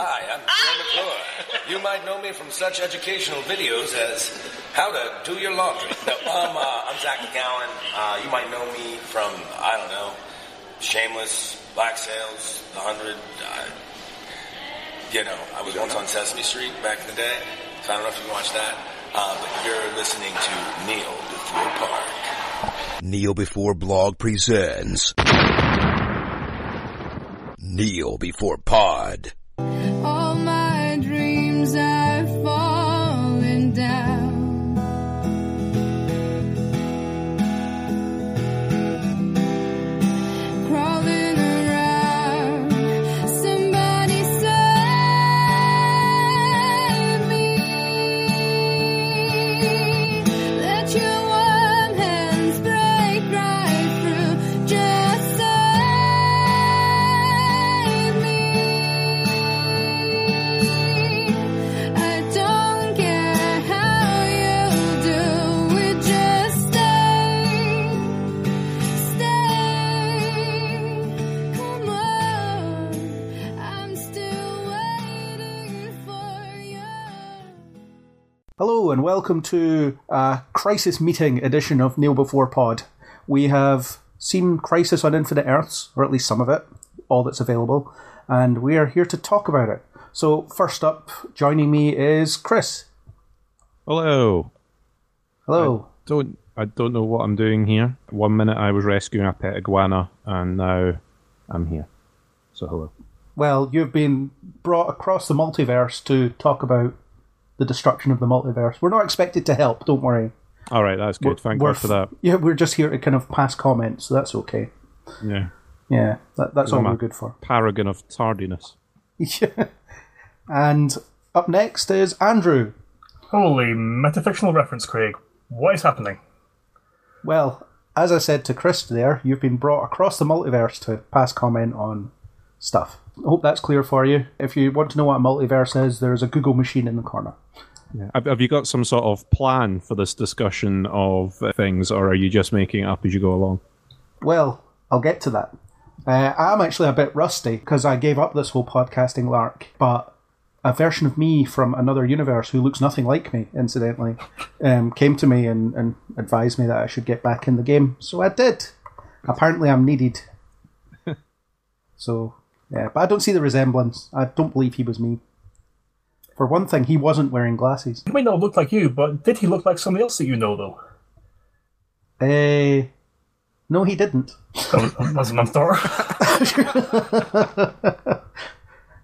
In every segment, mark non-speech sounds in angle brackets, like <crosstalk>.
Hi, I'm Phil McClure. You might know me from such educational videos as How to Do Your Laundry. No, um, uh, I'm Zach McGowan. Uh, you might know me from, I don't know, Shameless, Black Sails, The Hundred. Uh, you know, I was once on Sesame Street back in the day, so I don't know if you watched that. Uh, but you're listening to Kneel Before Pod. Kneel Before Blog presents Kneel Before Pod. Dreams Hello and welcome to a Crisis Meeting edition of Kneel Before Pod. We have seen Crisis on Infinite Earths, or at least some of it, all that's available, and we are here to talk about it. So, first up, joining me is Chris. Hello. Hello. Don't I don't know what I'm doing here. One minute I was rescuing a pet iguana, and now I'm here. So hello. Well, you've been brought across the multiverse to talk about the destruction of the multiverse. We're not expected to help, don't worry. All right, that's good. Thank We're God for that. Yeah, we're just here to kind of pass comments, so that's okay. Yeah, Yeah, that, that's all I'm we're good for. <laughs> paragon of tardiness. Yeah. And up next is Andrew. Holy metafictional reference, Craig. What is happening? Well, as I said to Chris there, you've been brought across the multiverse to pass comment on stuff. I hope that's clear for you. If you want to know what a multiverse is, there's a Google machine in the corner. Yeah. Have, you got some sort of plan for this discussion of things, or are you just making it up as you go along? Well, I'll get to that. Uh, I'm actually a bit rusty because I gave up this whole podcasting lark, but a version of me from another universe who looks nothing like me, incidentally, um, came to me and, and advised me that I should get back in the game. So I did. Apparently, I'm needed. <laughs> so, yeah, but I don't see the resemblance. I don't believe he was me. For one thing, he wasn't wearing glasses. He may not look like you, but did he look like somebody else that you know, though? Uh, no, he didn't. Oh, was my daughter?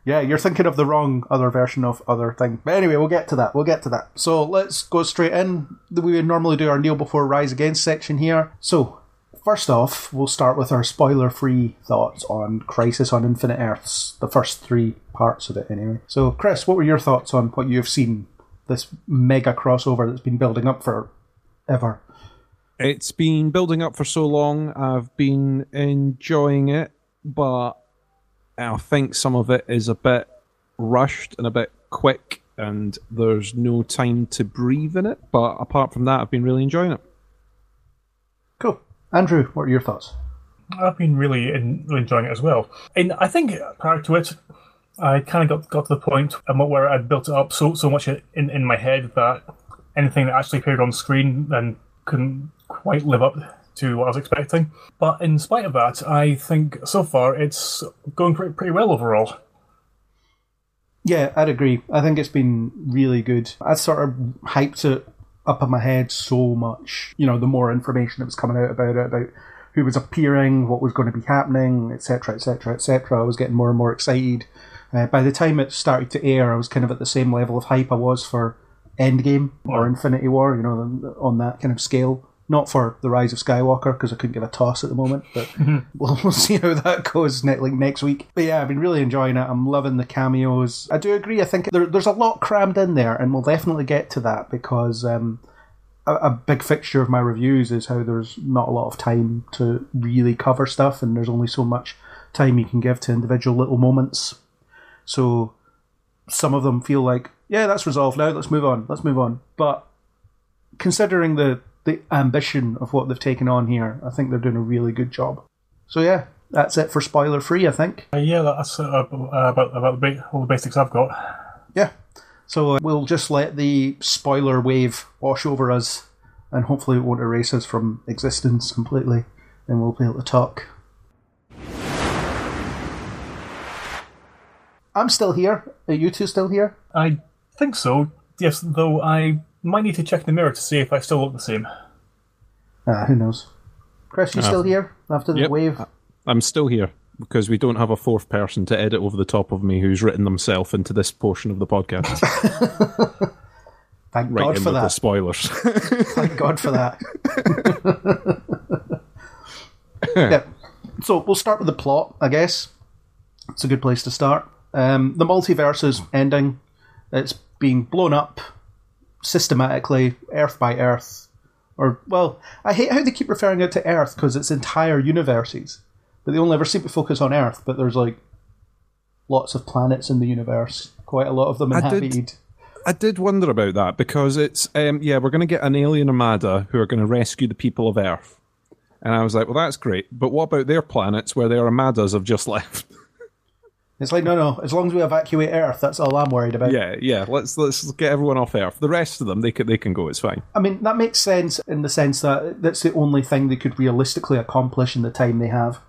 Yeah, you're thinking of the wrong other version of other thing. But anyway, we'll get to that. We'll get to that. So let's go straight in. We would normally do our Kneel Before Rise Against section here. So, first off, we'll start with our spoiler free thoughts on Crisis on Infinite Earths, the first three parts of it, anyway. So, Chris, what were your thoughts on what you've seen? This mega crossover that's been building up for ever. It's been building up for so long. I've been enjoying it, but I think some of it is a bit rushed and a bit quick, and there's no time to breathe in it. But apart from that, I've been really enjoying it. Andrew, what are your thoughts? I've been really, in, really enjoying it as well. And I think prior to it, I kind of got, got to the point um, where I'd built it up so so much in, in my head that anything that actually appeared on screen then couldn't quite live up to what I was expecting. But in spite of that, I think so far it's going pretty, pretty well overall. Yeah, I'd agree. I think it's been really good. I sort of hyped it up in my head so much. You know, the more information that was coming out about it, about who was appearing, what was going to be happening, etc., etc., etc. I was getting more and more excited. Uh, by the time it started to air, I was kind of at the same level of hype I was for Endgame or Infinity War. You know, on that kind of scale. Not for the Rise of Skywalker because I couldn't give a toss at the moment, but <laughs> we'll, we'll see how that goes ne- like next week. But yeah, I've been really enjoying it. I'm loving the cameos. I do agree. I think there, there's a lot crammed in there, and we'll definitely get to that because um, a, a big fixture of my reviews is how there's not a lot of time to really cover stuff, and there's only so much time you can give to individual little moments. So some of them feel like, yeah, that's resolved now. Let's move on. Let's move on. But considering the the ambition of what they've taken on here, I think they're doing a really good job. So yeah, that's it for spoiler free, I think. Uh, yeah, that's uh, uh, about about the ba- all the basics I've got. Yeah. So uh, we'll just let the spoiler wave wash over us, and hopefully it won't erase us from existence completely, and we'll be able to talk. I'm still here. Are you two still here? I think so. Yes, though I might need to check the mirror to see if I still look the same. Ah, who knows? Chris, you still here after the Yep. wave? I'm still here because we don't have a fourth person to edit over the top of me who's written themselves into this portion of the podcast. <laughs> Thank right God for with the that. spoilers. <laughs> Thank God for that. <laughs> yeah. So we'll start with the plot, I guess. It's a good place to start. Um, the multiverse is ending. It's being blown up systematically, Earth by Earth. Or, well, I hate how they keep referring it to Earth because it's entire universes. But they only ever seem to focus on Earth, but there's like lots of planets in the universe. Quite a lot of them I did- inhabited. I did wonder about that because it's um, yeah we're going to get an alien armada who are going to rescue the people of Earth, and I was like, well that's great, but what about their planets where their armadas have just <laughs> left? It's like, no, no, as long as we evacuate Earth, that's all I'm worried about. yeah, yeah, let's let's get everyone off Earth. The rest of them they can they can go. It's fine. I mean, that makes sense in the sense that that's the only thing they could realistically accomplish in the time they have.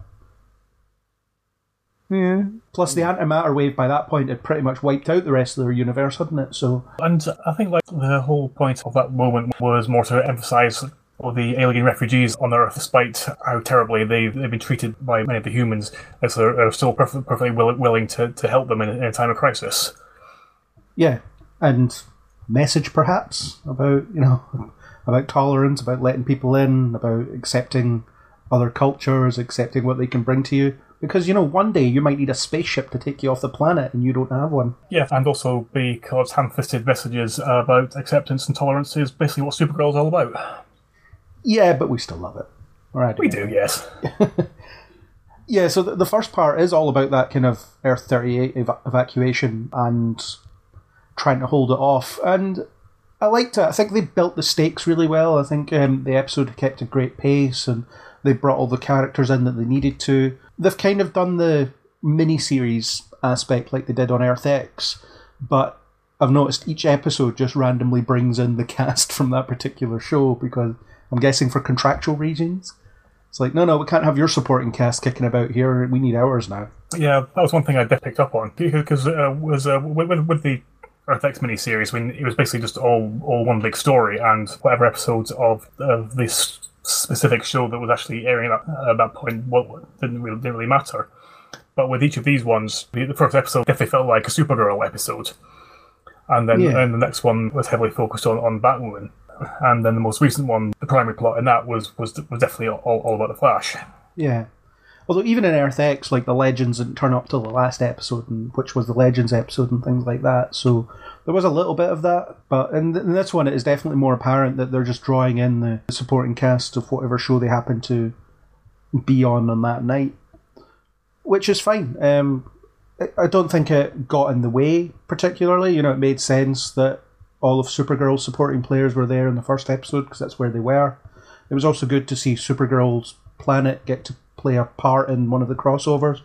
Yeah, Plus, the antimatter wave by that point had pretty much wiped out the rest of their universe, hadn't it? So, And I think like the whole point of that moment was more to emphasise all the alien refugees on Earth, despite how terribly they've, they've been treated by many of the humans, and so they're, they're still perfectly, perfectly will, willing to, to help them in, in a time of crisis. yeah. And message perhaps about, you know, about tolerance, about letting people in, about accepting other cultures, accepting what they can bring to you. Because, you know, one day you might need a spaceship to take you off the planet and you don't have one. Yeah, and also because ham-fisted messages about acceptance and tolerance is basically what Supergirl is all about. Yeah, but we still love it. All right. We do, yes. <laughs> Yeah, so the, the first part is all about that kind of Earth 38 eva- evacuation and trying to hold it off. And I liked it. I think they built the stakes really well. I think um, the episode kept a great pace and they brought all the characters in that they needed to. They've kind of done the mini-series aspect like they did on Earth X, but I've noticed each episode just randomly brings in the <laughs> cast from that particular show because I'm guessing for contractual reasons. It's like, no, no, we can't have your supporting cast kicking about here. We need ours now. Yeah, that was one thing I did picked up on <laughs> because uh, was uh, with, with- with the Earth X miniseries when it was basically just all all one big story, and whatever episodes of of this specific show that was actually airing at, at that point well, didn't really didn't really matter. But with each of these ones, the, the first episode definitely felt like a Supergirl episode, and then Yeah. and the next one was heavily focused on, on Batwoman, and then the most recent one, the primary plot and that was was was definitely all, all about the Flash. Yeah. Although even in Earth X, like the Legends didn't turn up till the last episode, and which was the Legends episode and things like that. So there was a little bit of that, but in, in this one, it is definitely more apparent that they're just drawing in the supporting cast of whatever show they happen to be on on that night, which is fine. Um, I don't think it got in the way particularly. You know, it made sense that all of Supergirl's supporting players were there in the first episode because that's where they were. It was also good to see Supergirl's planet get to play a part in one of the crossovers,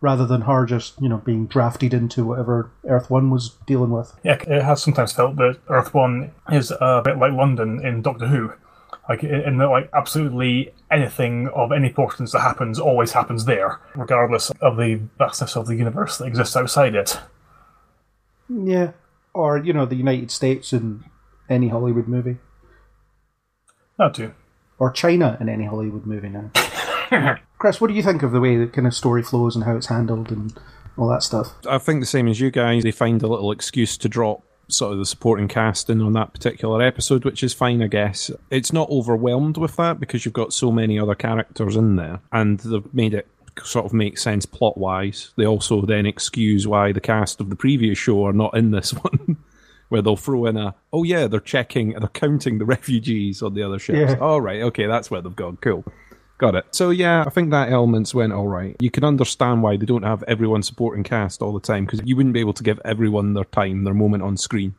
rather than her just you know being drafted into whatever Earth One was dealing with. Yeah, it has sometimes felt that Earth One is a bit like London in Doctor Who. Like, in in that, like, absolutely anything of any importance that happens always happens there, regardless of the vastness of the universe that exists outside it. Yeah, or you know the United States in any Hollywood movie, Not too. or China in any Hollywood movie now. <laughs> Chris, what do you think of the way the kind of story flows and how it's handled and all that stuff? I think the same as you guys. They find a little excuse to drop sort of the supporting cast in on that particular episode, which is fine, I guess. It's not overwhelmed with that because you've got so many other characters in there, and they've made it sort of make sense plot wise. They also then excuse why the cast of the previous show are not in this <laughs> one. Where they'll throw in a, oh yeah, they're checking, they're counting the refugees on the other ships. Yeah. All right, okay, that's where they've gone. Cool. Got it. So yeah, I think that elements went all right. You can understand why they don't have everyone supporting cast all the time because you wouldn't be able to give everyone their time, their moment on screen.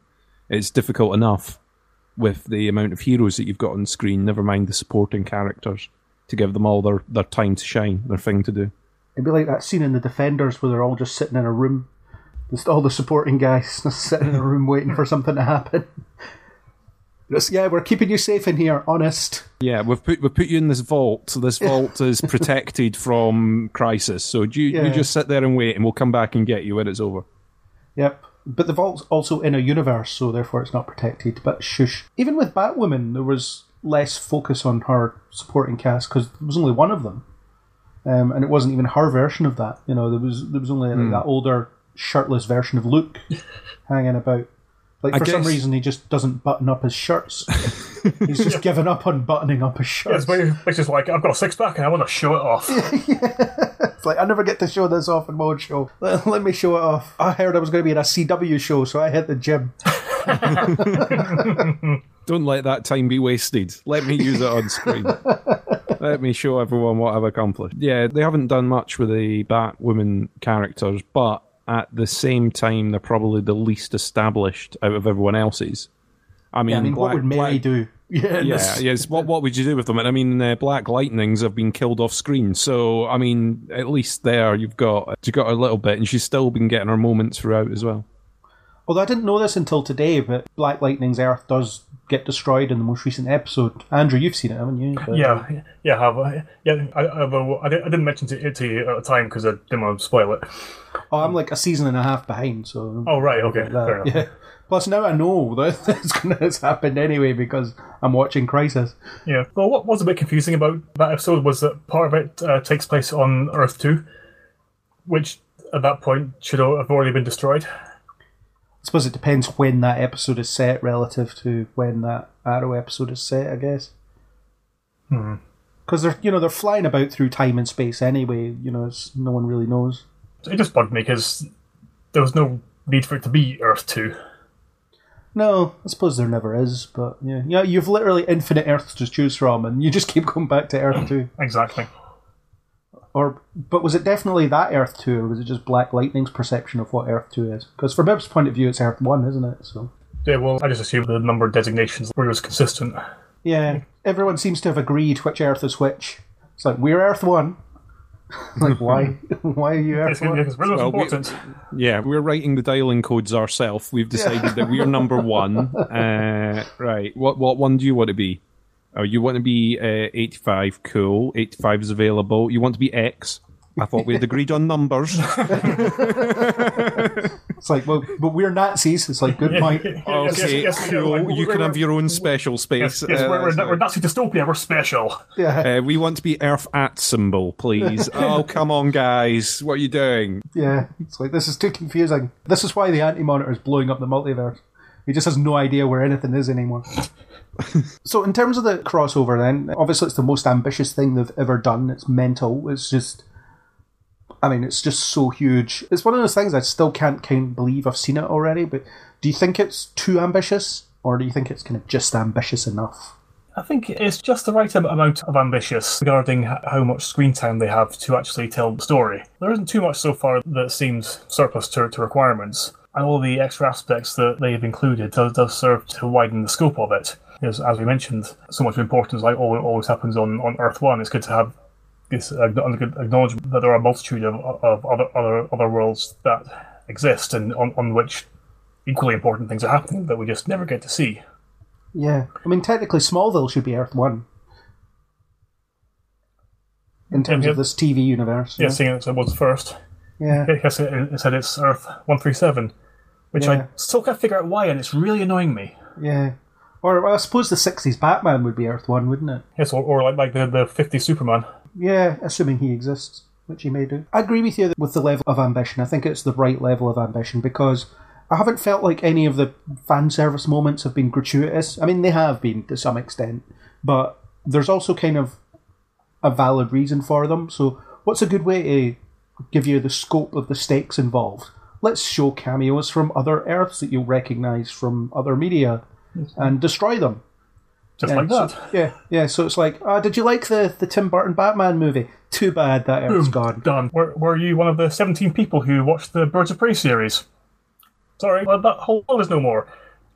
It's difficult enough with the amount of heroes that you've got on screen. Never mind the supporting characters to give them all their their time to shine, their thing to do. It'd be like that scene in The Defenders where they're all just sitting in a room. Just all the supporting guys <laughs> just sitting in a room waiting for something to happen. <laughs> Just, yeah, we're keeping you safe in here, honest. Yeah, we've put we've put you in this vault. So this <laughs> vault is protected from crisis. So you Yeah. you just sit there and wait, and we'll come back and get you when it's over. Yep. But the vault's also in a universe, so therefore it's not protected. But shush. Even with Batwoman, there was less focus on her supporting cast because there was only one of them, um, and it wasn't even her version of that. You know, there was there was only like, that older shirtless version of Luke <laughs> hanging about. Like I for some reason, he just doesn't button up his shirts. <laughs> He's just given up on buttoning up his shirts. It's very- which is like, I've got a six pack and I want to show it off. <laughs> It's like I never get to show this off in my own show. Let, let me show it off. I heard I was going to be in a CW show, so I hit the gym. Don't let that time be wasted. Let me use it on screen. <laughs> let me show everyone what I've accomplished. Yeah, they haven't done much with the Batwoman characters, but at the same time, they're probably the least established out of everyone else's. I mean, I mean, what would Mary Black- do? <laughs> Yeah, Yeah, yes. What what would you do with them? And I mean, uh, Black Lightnings have been killed off screen, so I mean, at least there you've got you got a little bit, and she's still been getting her moments throughout as well. Although I didn't know this until today, but Black Lightning's Earth does get destroyed in the most recent episode. Andrew, you've seen it, haven't you? But- Yeah, yeah, I have. uh, Yeah, I, I, I didn't mention it to you at the time because I didn't want to spoil it. Oh, I'm like a season and a half behind, so. Oh, right, okay, fair enough. yeah. <laughs> Plus, now I know <laughs> that it's, gonna, it's happened anyway because I'm watching Crisis. Yeah. Well, what was a bit confusing about that episode was that part of it uh, takes place on Earth 2, which at that point should have already been destroyed. I suppose it depends when that episode is set relative to when that Arrow episode is set, I guess. Hmm. Because they're you know they're flying about through time and space anyway. You know, it's, no one really knows. It just bugged me because there was no need for it to be Earth 2. No, I suppose there never is, but yeah, yeah, you've literally infinite Earths to choose from, and you just keep <laughs> going back to Earth two. Exactly. Or, but was it definitely that Earth two, or was it just Black Lightning's perception of what Earth two is? Because from Bib's point of view, it's Earth one, isn't it? So Yeah, well, I just assumed the number of designations were was consistent. yeah, everyone seems to have agreed which Earth is which. It's like we're Earth one. <laughs> like why? <laughs> why are you Earth one? because we're most Well, we- important. Yeah, we're writing the dialing codes ourselves. We've decided that we are number one. <laughs> Uh, right. What what one do you want to be? Oh, you want to be uh, 85. Cool. 85 is available. You want to be X. I thought we had agreed on numbers. <laughs> <laughs> It's like, well, but we're Nazis. It's like good point. <laughs> Okay, yes, yes, cool. like, you can have your own special space. Yes, yes, Uh, we're, we're, not- we're. Nazi dystopia, we're special. Yeah, Uh, we want to be Earth at symbol, please. oh, come on, guys. What are you doing? yeah. It's like this is too confusing. This is why the Anti Monitor is blowing up the multiverse. He just has no idea where anything is anymore. So, in terms of the crossover, then obviously it's the most ambitious thing they've ever done. It's mental. It's just, I mean, it's just so huge. It's one of those things I still can't kind of believe I've seen it already. But do you think it's too ambitious, or do you think it's kind of just ambitious enough? I think it's just the right amount of ambitious regarding how much screen time they have to actually tell the story. There isn't too much so far that seems surplus to, to requirements, and all the extra aspects that they have included does, does serve to widen the scope of it. Because, as we mentioned, so much of importance, like all, always happens on, on Earth One, it's good to have this acknowledgement that there are a multitude of, of other, other other worlds that exist and on, on which equally important things are happening that we just never get to see. Yeah, I mean, technically, Smallville should be Earth One in terms Yeah, of this TV universe. Yeah, seeing as it was first. yeah. Yes, it, it said it's Earth 137, which Yeah. I still can't figure out why, and it's really annoying me. Yeah. Or well, I suppose the '60s Batman would be Earth One, wouldn't it? Yes, or, or like, like the, the 50 Superman. Yeah, assuming he exists, which he may do. I agree with you with the level of ambition. I think it's the right level of ambition because I haven't felt like any of the fan service moments have been gratuitous. I mean, they have been to some extent, but there's also kind of a valid reason for them. So, what's a good way to give you the scope of the stakes involved? Let's show cameos from other Earths that you'll recognise from other media and destroy them. Just Yeah, like that. so- yeah, yeah. So it's like, uh, did you like the, the Tim Burton Batman movie? Too bad that Earth's gone. Done. Were, were you one of the 17 people who watched the Birds of Prey series? Sorry, well, that whole world is no more.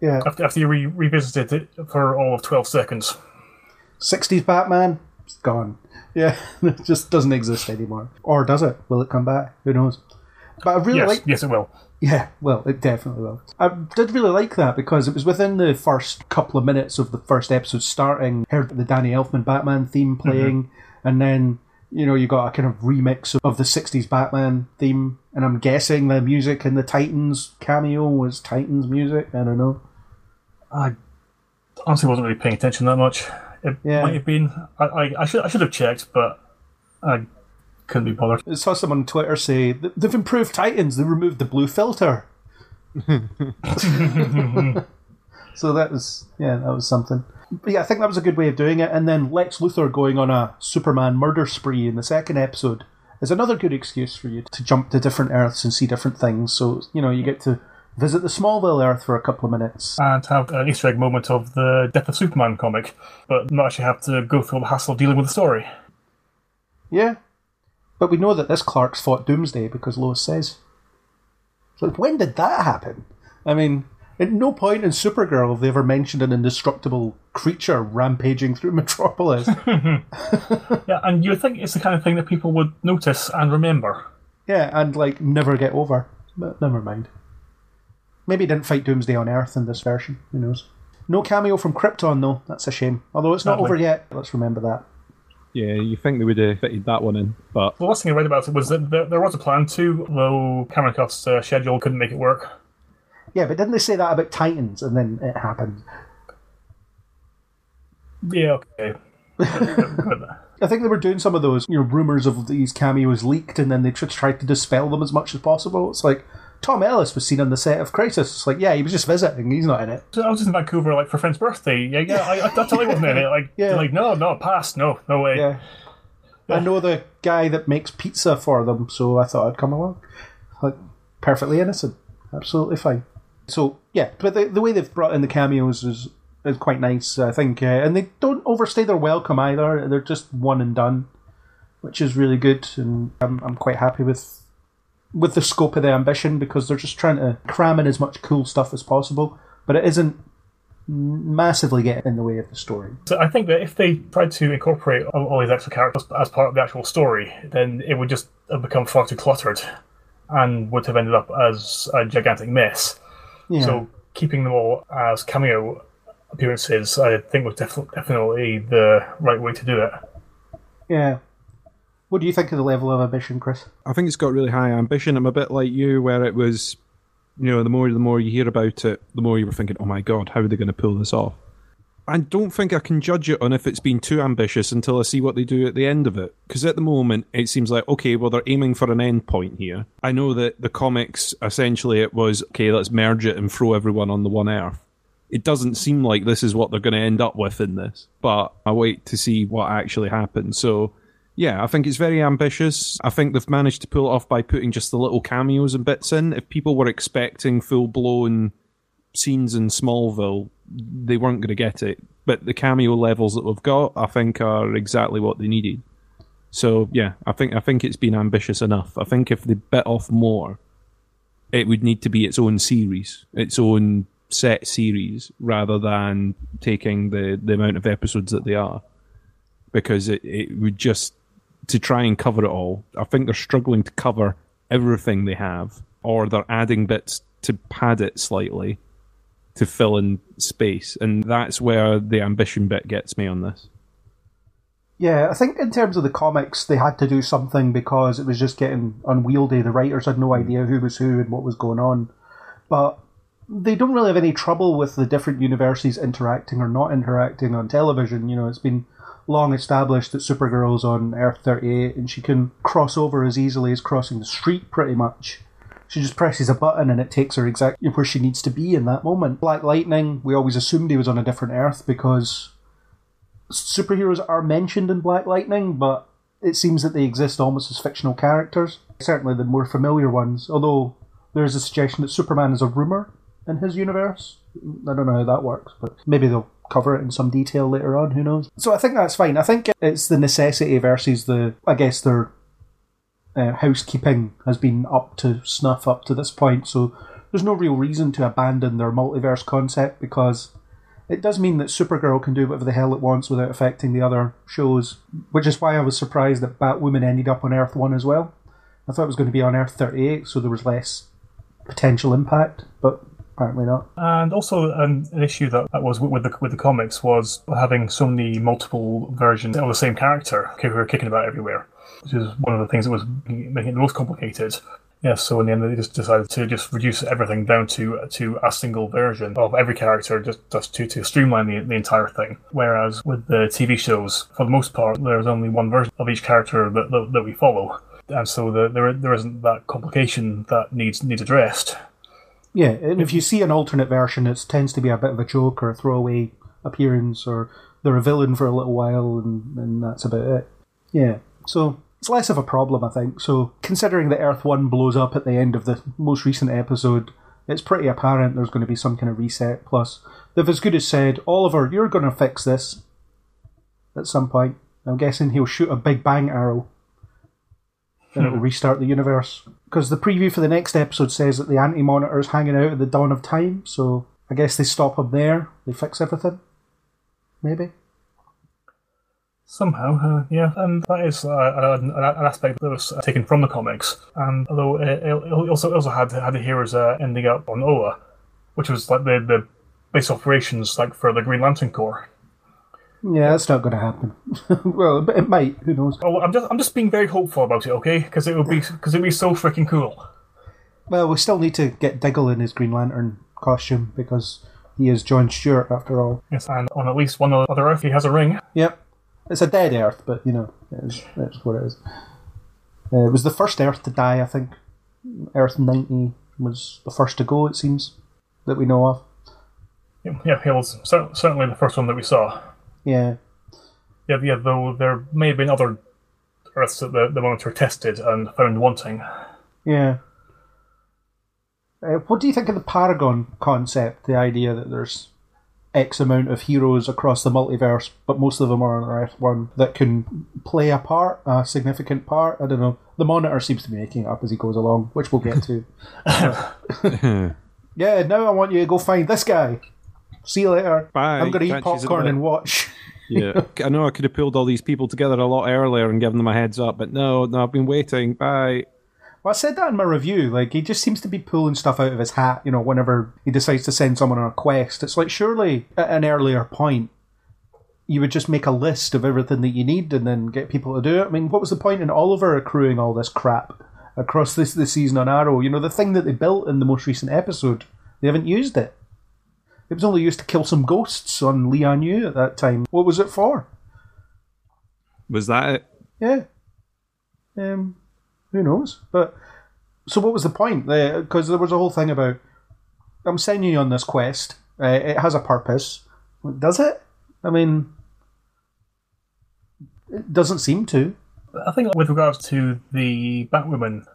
Yeah, After, after you re- revisited it for all of 12 seconds. 60s Batman, it's gone. Yeah, <laughs> it just doesn't exist anymore. Or does it? Will it come back? Who knows? But I really Yes, like. yes, it will. Yeah, well, it definitely will. I did really like that because it was within the first couple of minutes of the first episode starting, heard the Danny Elfman Batman theme mm-hmm. playing, and then, you know, you got a kind of remix of the 60s Batman theme, and I'm guessing the music in the Titans cameo was Titans music. I don't know. I honestly wasn't really paying attention that much. It Yeah. might have been. I, I, I should I should have checked, but I couldn't be bothered. I saw someone on Twitter say they've improved Titans. They removed the blue filter. <laughs> so that was yeah, that was something. But yeah, I think that was a good way of doing it. And then Lex Luthor going on a Superman murder spree in the second episode is another good excuse for you to jump to different Earths and see different things. So you know you get to visit the Smallville Earth for a couple of minutes. And have an Easter egg moment of the Death of Superman comic, but not actually have to go through the hassle of dealing with the story. Yeah, but we know that this Clark's fought Doomsday because Lois says. So when did that happen? I mean, at no point in Supergirl have they ever mentioned an indestructible creature rampaging through <laughs> Metropolis. <laughs> Yeah, and you would think it's the kind of thing that people would notice and remember. yeah, and like never get over. But never mind. Maybe he didn't fight Doomsday on Earth in this version. Who knows? No cameo from Krypton though. That's a shame. Although it's not Sadly. over yet. Let's remember that. Yeah, you think they would have fitted that one in, but The last thing I read about it was that there, there was a plan to, though Cameron Cuffe's uh, schedule couldn't make it work. Yeah, but didn't they say that about Titans and then it happened? Yeah, okay. <laughs> I think they were doing some of those, you know, rumors of these cameos leaked, and then they just tried to dispel them as much as possible. It's like Tom Ellis was seen on the set of Crisis. It's like, yeah, he was just visiting; he's not in it. So I was just in Vancouver, like for friend's birthday. Yeah, yeah. I, I, I totally wasn't in it. Like, Yeah. like no, no, pass, no, no way. Yeah, I know the guy that makes pizza for them, so I thought I'd come along. Like, perfectly innocent, absolutely fine. So yeah, but the, the way they've brought in the cameos is is quite nice, I think, uh, and they don't overstay their welcome either. They're just one and done, which is really good, and I'm I'm quite happy with with the scope of the ambition because they're just trying to cram in as much cool stuff as possible, but it isn't massively getting in the way of the story. So I think that if they tried to incorporate all, all these extra characters as part of the actual story, then it would just have become far too cluttered, and would have ended up as a gigantic mess. Yeah. So keeping them all as cameo appearances, I think, was def- definitely the right way to do it. yeah. What do you think of the level of ambition, Chris? I think it's got really high ambition. I'm a bit like you, where it was, you know, the more the more you hear about it, the more you were thinking, "Oh my god, how are they going to pull this off?" I don't think I can judge it on if it's been too ambitious until I see what they do at the end of it. Because at the moment, it seems like okay, well they're aiming for an end point here. I know that the comics essentially it was okay, let's merge it and throw everyone on the one Earth. It doesn't seem like this is what they're going to end up with in this, but I wait to see what actually happens. So yeah, I think it's very ambitious. I think they've managed to pull it off by putting just the little cameos and bits in. If people were expecting full blown scenes in Smallville, they weren't going to get it. But the cameo levels that we've got, I think, are exactly what they needed. So yeah, I think I think it's been ambitious enough. I think if they bit off more, it would need to be its own series, its own set series, rather than taking the the amount of episodes that they are, because it, it would just to try and cover it all. I think they're struggling to cover everything they have, or they're adding bits to pad it slightly to fill in space, and that's where the ambition bit gets me on this. Yeah, I think in terms of the comics, they had to do something because it was just getting unwieldy. The writers had no hmm. idea who was who and what was going on. But they don't really have any trouble with the different universes interacting or not interacting on television. You know, it's been long established that Supergirl's on Earth 38 and she can cross over as easily as crossing the street pretty much. She just presses a button and it takes her exactly where she needs to be in that moment. Black Lightning, we always assumed he was on a different Earth because superheroes are mentioned in Black Lightning, but it seems that they exist almost as fictional characters. Certainly the more familiar ones, although there's a suggestion that Superman is a rumour in his universe. I don't know how that works, but maybe they'll cover it in some detail later on, who knows. So I think that's fine. I think it's the necessity versus the, I guess, their uh, housekeeping has been up to snuff up to this point, so there's no real reason to abandon their multiverse concept because it does mean that Supergirl can do whatever the hell it wants without affecting the other shows, which is why I was surprised that Batwoman ended up on Earth 1 as well. I thought it was going to be on Earth 38, so there was less potential impact, but apparently not. And also, um, an issue that, that was with the with the comics was having so many multiple versions of the same character who were kicking about everywhere, which is one of the things that was making it the most complicated. Yeah, so in the end, they just decided to just reduce everything down to to a single version of every character, just just to, to streamline the, the entire thing. Whereas with the TV shows, for the most part, there's only one version of each character that that, that we follow, and so the, there there isn't that complication that needs needs addressed. Yeah, and if you see an alternate version, it tends to be a bit of a joke or a throwaway appearance, or they're a villain for a little while, and, and that's about it. Yeah, so it's less of a problem, I think. So, considering that Earth 1 blows up at the end of the most recent episode, it's pretty apparent there's going to be some kind of reset. Plus, they've as good as said, Oliver, you're going to fix this at some point. I'm guessing he'll shoot a big bang arrow and it'll <laughs> restart the universe. Because the preview for the next episode says that the anti monitor is hanging out at the dawn of time, so I guess they stop him there, they fix everything. Maybe. Somehow, uh, yeah, and that is uh, an, an aspect that was taken from the comics. And although it, it also also had had the heroes uh, ending up on Oa, which was like the the base operations like for the Green Lantern Corps. Yeah, that's not going to happen. <laughs> well, it might. Who knows? Oh, I'm just I'm just being very hopeful about it, okay? Because it would be because it'd be so freaking cool. Well, we still need to get Diggle in his Green Lantern costume because he is John Stewart after all. Yes, and on at least one other Earth, he has a ring. Yep. It's a dead Earth, but you know, it's, it's what it is. Uh, it was the first Earth to die, I think. Earth 90 was the first to go, it seems, that we know of. Yeah, he was certainly the first one that we saw. Yeah. Yeah, yeah. Though there may have been other Earths that the, the monitor tested and found wanting. Yeah. Uh, what do you think of the Paragon concept? The idea that there's X amount of heroes across the multiverse, but most of them are on Earth 1 that can play a part, a significant part. I don't know. The Monitor seems to be making it up as he goes along, which we'll get to. <laughs> <laughs> yeah, now I want you to go find this guy. See you later. Bye. I'm going to eat popcorn and watch. <laughs> Yeah, I know I could have pulled all these people together a lot earlier and given them a heads up, but no, no, I've been waiting. Bye. Well, I said that in my review. Like, he just seems to be pulling stuff out of his hat, you know, whenever he decides to send someone on a quest. It's like, surely at an earlier point, you would just make a list of everything that you need and then get people to do it. I mean, what was the point in Oliver accruing all this crap across this, this season on Arrow? You know, the thing that they built in the most recent episode, they haven't used it. It was only used to kill some ghosts on Lian Yu at that time. What was it for? Was that it? Yeah. Um, who knows? But so, what was the point? Because there was a whole thing about I'm sending you on this quest. Uh, it has a purpose. Does it? I mean, it doesn't seem to. I think with regards to the Batwoman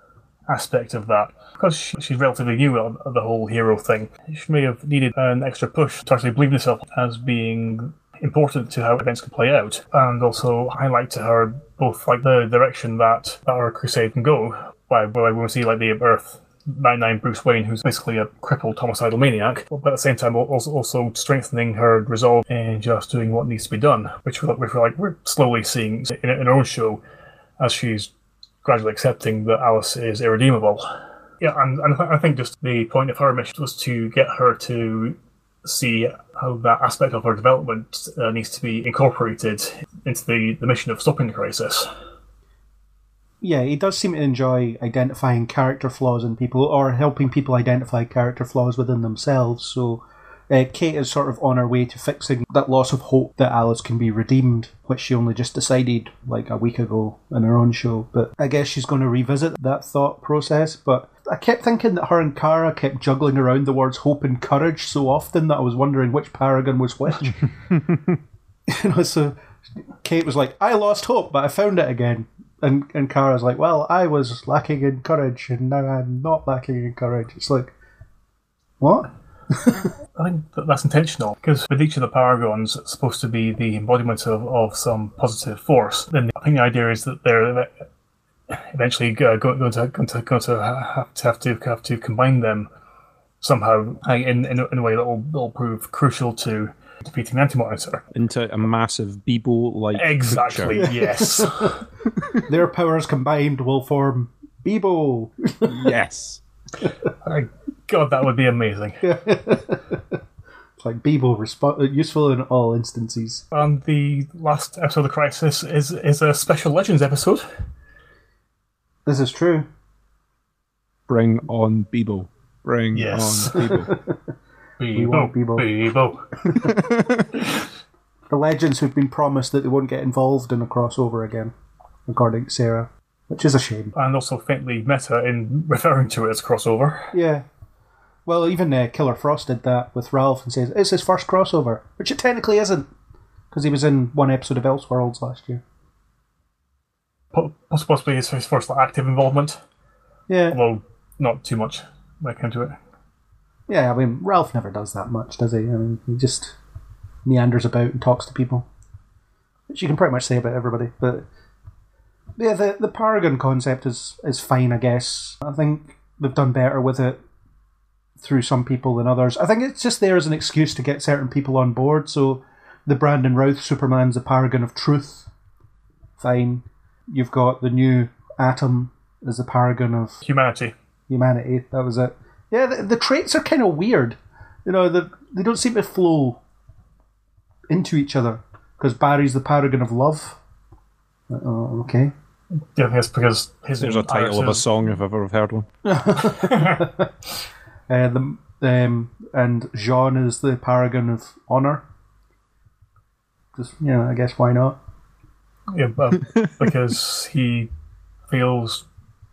aspect of that, because she's relatively new on the whole hero thing, she may have needed an extra push to actually believe in herself as being important to how events can play out, and also highlight to her both like the direction that, that our crusade can go. By when we see like the Earth 99 Bruce Wayne, who's basically a crippled homicidal maniac, but at the same time also, also strengthening her resolve and just doing what needs to be done, which we're, which we're like we're slowly seeing in, in her own show as she's gradually accepting that Alice is irredeemable. Yeah, and, and I think just the point of her mission was to get her to see how that aspect of her development uh, needs to be incorporated into the, the mission of stopping the crisis. Yeah, he does seem to enjoy identifying character flaws in people or helping people identify character flaws within themselves. So, uh, Kate is sort of on her way to fixing that loss of hope that Alice can be redeemed, which she only just decided like a week ago in her own show. But I guess she's going to revisit that thought process. But I kept thinking that her and Kara kept juggling around the words hope and courage so often that I was wondering which paragon was which. <laughs> <laughs> you know, so Kate was like, I lost hope, but I found it again. And and Kara's like, Well, I was lacking in courage and now I'm not lacking in courage. It's like What? I think that that's intentional because with each of the paragons it's supposed to be the embodiment of, of some positive force. Then I think the idea is that they're eventually go- go- going to going to going to have to have to have to combine them somehow in in, a- in a way that will, will prove crucial to defeating the Anti Monitor. Into a massive Beebo like Exactly, yes. <laughs> Their powers combined will form Beebo. Yes. My God, that would be amazing. <laughs> It's like Beebo, resp- uh, useful in all instances. And the last episode of Crisis is is a special Legends episode. This is true. Bring on Beebo. Bring Yes. on Beebo. <laughs> Beebo, want Beebo. Beebo. <laughs> The legends who've been promised that they won't get involved in a crossover again, according to Sarah, which is a shame. And also faintly meta in referring to it as crossover. Yeah. Well, even uh, Killer Frost did that with Ralph and says it's his first crossover, which it technically isn't, because he was in one episode of Elseworlds last year. Po- Possibly his first like, active involvement, Yeah. although not too much when it came to it. Yeah, I mean, Ralph never does that much, does he? I mean, he just meanders about and talks to people. Which you can pretty much say about everybody. But yeah, the the Paragon concept is is fine, I guess. I think they've done better with it through some people than others. I think it's just there as an excuse to get certain people on board. So the Brandon Routh Superman's a paragon of truth. Fine. You've got the new Atom as a paragon of Humanity. humanity. That was it. Yeah, the, the traits are kind of weird. You know, the, they don't seem to flow into each other. Because Barry's the paragon of love. Oh, okay. Yeah, I think it's because his There's a title of a song if I've ever heard one. <laughs> Uh, the, um, and J'onn is the paragon of honor. Just, you know, I guess why not? Yeah, well, <laughs> because he feels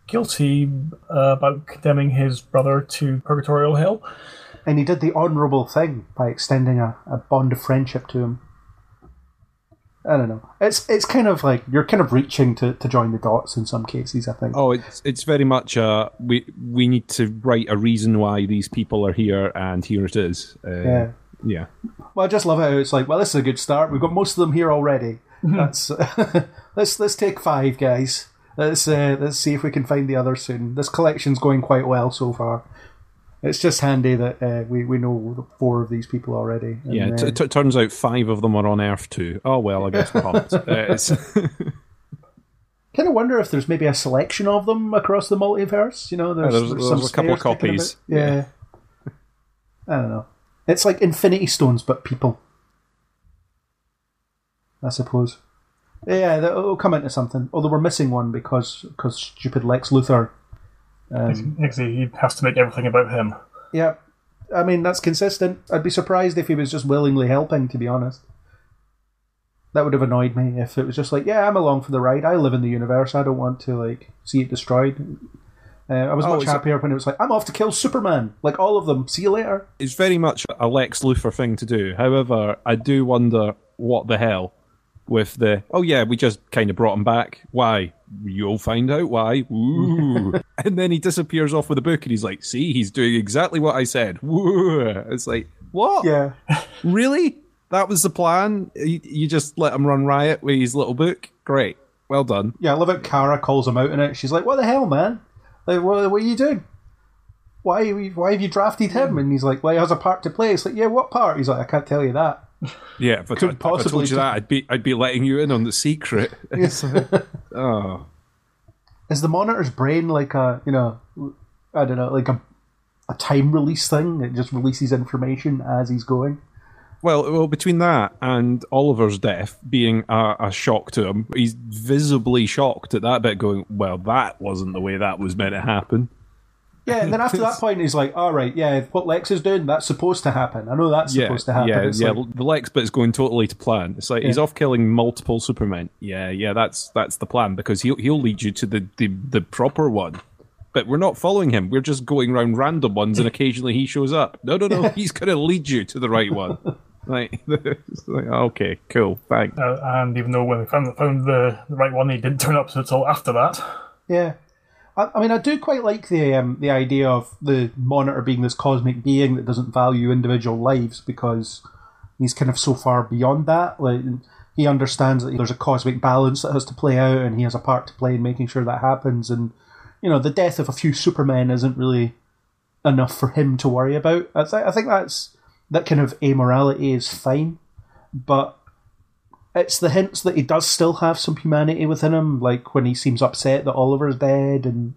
guilty uh, about condemning his brother to purgatorial hell. And he did the honourable thing by extending a, a bond of friendship to him. I don't know. It's it's kind of like you're kind of reaching to, to join the dots in some cases. I think. Oh, it's it's very much uh we we need to write a reason why these people are here, and here it is. Uh, Yeah. yeah. Well, I just love how it's like, well, this is a good start. We've got most of them here already. <laughs> That's <laughs> let's let's take five guys. Let's uh, let's see if we can find the others soon. This collection's going quite well so far. It's just handy that uh, we we know four of these people already. Yeah, it turns out five of them are on Earth too. Oh well, I guess we're humped. <laughs> uh, <laughs> kind of wonder if there's maybe a selection of them across the multiverse. You know, there's, there's- there's there's some a couple of copies. about. Yeah. I don't know. It's like Infinity Stones, but people. I suppose. Yeah, it'll come into something. Although we're missing one because because stupid Lex Luthor. Um, he has to make everything about him. yeah, I mean that's consistent. I'd be surprised if he was just willingly helping. To be honest, that would have annoyed me if it was just like, yeah, I'm along for the ride. I live in the universe. I don't want to like see it destroyed. Uh, I was Oh, much happier when it was like, I'm off to kill Superman. Like all of them. See you later. it's very much a Lex Luthor thing to do. However, I do wonder what the hell with the oh yeah, we just kind of brought him back. Why? You'll find out why. Ooh. <laughs> and then he disappears off with a book, and he's like, "See, he's doing exactly what I said." Woo. It's like, what? Yeah. <laughs> Really? That was the plan? You, you just let him run riot with his little book? Great. Well done. Yeah, I love it. Kara calls him out in it. She's like, "What the hell, man? Like, what, what are you doing? Why, are why have you drafted him?" Hmm. And he's like, "Well, he has a part to play." It's like, "Yeah, what part?" He's like, "I can't tell you that." <laughs> Yeah, if I, Could told- if I possibly told you that, I'd be I'd be letting you in on the secret. <laughs> It's like, <laughs> oh, Is the monitor's brain like a, you know, I don't know, like a a time release thing? It just releases information as he's going. well, well, between that and Oliver's death being a, a shock to him, he's visibly shocked at that bit. Going, well, that wasn't the way that was meant to happen. Yeah, and then after that point, he's like, "All right, yeah, what Lex is doing, that's supposed to happen. I know that's Yeah, supposed to happen." yeah, It's yeah. like- the Lex bit's going totally to plan. It's like he's off killing multiple Supermen. Yeah, yeah, that's that's the plan because he'll he'll lead you to the the, the proper one. But we're not following him. We're just going around random ones, and occasionally he shows up. No, no, no. <laughs> he's going to lead you to the right one. <laughs> Like, <laughs> like, okay, cool, thanks. Uh, and even though when we found, found the, the right one, he didn't turn up until after that. Yeah, I, I mean, I do quite like the um, the idea of the monitor being this cosmic being that doesn't value individual lives because he's kind of so far beyond that. Like he understands that there's a cosmic balance that has to play out, and he has a part to play in making sure that happens. And you know, the death of a few Supermen isn't really enough for him to worry about. I, th- I think that's that kind of amorality is fine, but it's the hints that he does still have some humanity within him, like when he seems upset that Oliver's dead, and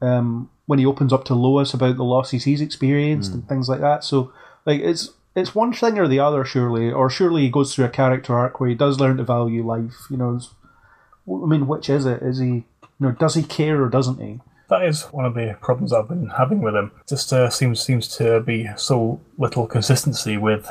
um, when he opens up to Lois about the losses he's experienced and things like that. So, like, it's it's one thing or the other, surely, or surely he goes through a character arc where he does learn to value life. You know, I mean, which is it? Is he, you know, does he care or doesn't he? That is one of the problems I've been having with him. Just uh, seems seems to be so little consistency with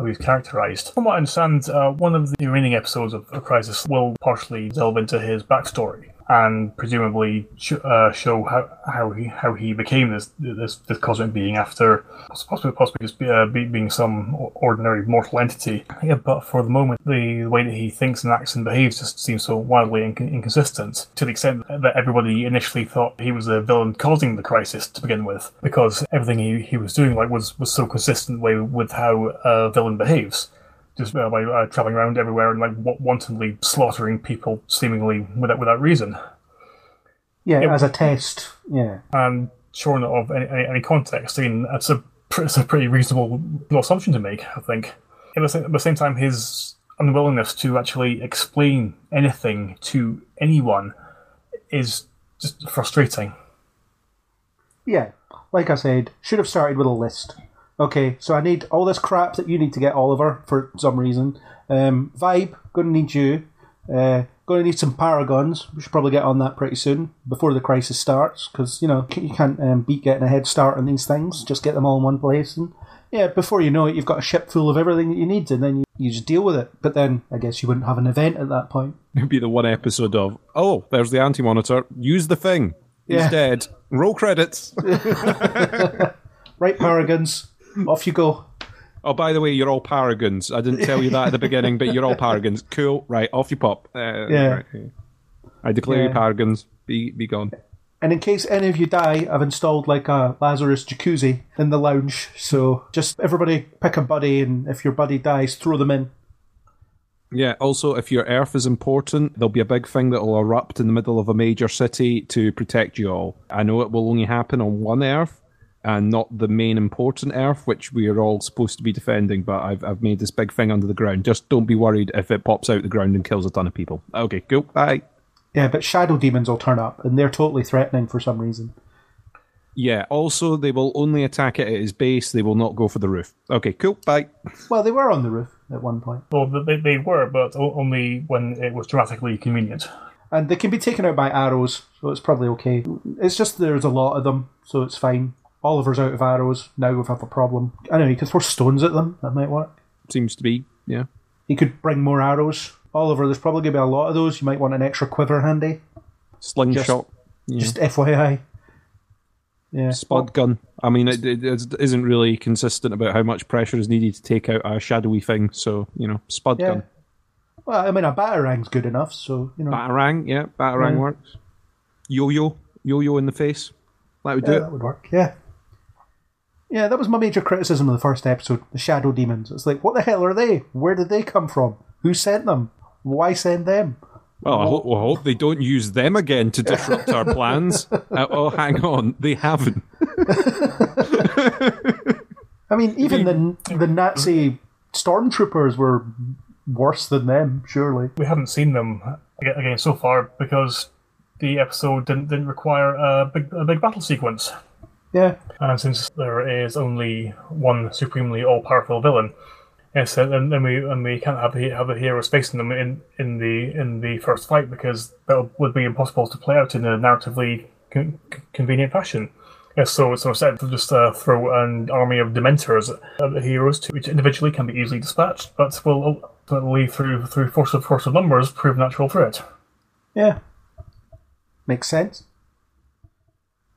how he's characterized. From what I understand, uh, one of the remaining episodes of, of Crisis will partially delve into his backstory and presumably sh- uh, show how, how he how he became this this, this cosmic being after possibly possibly just be, uh, be, being some ordinary mortal entity. Yeah, but for the moment, the way that he thinks and acts and behaves just seems so wildly inc- inconsistent to the extent that everybody initially thought he was a villain causing the crisis to begin with, because everything he, he was doing like was was so consistent way with how a villain behaves just uh, by uh, traveling around everywhere and like wa- wantonly slaughtering people seemingly without without reason Yeah, Yeah. as a test. Yeah, and shorn of any, any, any context. I mean, that's a it's a pretty reasonable assumption to make. I think. At the, same, at the same time, his unwillingness to actually explain anything to anyone is just frustrating. yeah. Like I said, should have started with a list. Okay, so I need all this crap that you need to get Oliver for some reason. Um, Vibe, gonna need you. Uh, gonna need some paragons. We should probably get on that pretty soon before the crisis starts, because you know you can't um, beat getting a head start on these things. Just get them all in one place, and yeah, before you know it, you've got a ship full of everything that you need, and then you, you just deal with it. But then I guess you wouldn't have an event at that point. It'd be the one episode of, oh, there's the anti monitor. Use the thing. He's Yeah. dead. Roll credits. <laughs> <laughs> Right, paragons, off you go. oh, by the way, you're all paragons. I didn't tell you that at the beginning, but you're all <laughs> paragons. Cool. Right, off you pop. Uh, Yeah. right. I declare you paragons. Be be gone. And in case any of you die, I've installed like a Lazarus jacuzzi in the lounge. So just everybody pick a buddy, and if your buddy dies, throw them in. Yeah, also, if your Earth is important, there'll be a big thing that will erupt in the middle of a major city to protect you all. I know it will only happen on one Earth and not the main important Earth, which we are all supposed to be defending, but I've, I've made this big thing under the ground. Just don't be worried if it pops out the ground and kills a ton of people. Okay, cool. Bye. Yeah, but shadow demons will turn up, and they're totally threatening for some reason. Yeah, also, they will only attack it at its base, they will not go for the roof. Okay, cool. Bye. Well, they were on the roof at one point, Well, they, they were, but only when it was dramatically convenient. and they can be taken out by arrows, so it's probably okay. It's just there's a lot of them, so it's fine. Oliver's out of arrows. Now we have a problem. I know he could throw stones at them. That might work. Seems to be, yeah. He could bring more arrows. Oliver, there's probably going to be a lot of those. You might want an extra quiver handy. Slingshot. yeah. Just FYI. Yeah. Spud gun. I mean, it, it, it isn't really consistent about how much pressure is needed to take out a shadowy thing. So you know, spud Yeah. gun. Well, I mean, a batarang's good enough, so you know. Batarang, yeah, batarang Yeah. works. Yo-yo, yo-yo in the face. That would do yeah, it. that would work. Yeah. Yeah, that was my major criticism of the first episode. The shadow demons. It's like, what the hell are they? Where did they come from? Who sent them? Why send them? Well, I hope, I hope they don't use them again to disrupt our plans. <laughs> Uh, oh, hang on, they haven't. I mean, even the the Nazi stormtroopers were worse than them. Surely. We haven't seen them again so far because the episode didn't didn't require a big a big battle sequence. Yeah. And since there is only one supremely all-powerful villain, yes, then, then we and we can't have the have the heroes facing them in, in the in the first fight because that would be impossible to play out in a narratively con- convenient fashion. Yes, so it's so instead to just uh, throw an army of Dementors at the heroes, to, which individually can be easily dispatched, but will ultimately through through force of force of numbers prove natural threat. Yeah. Makes sense.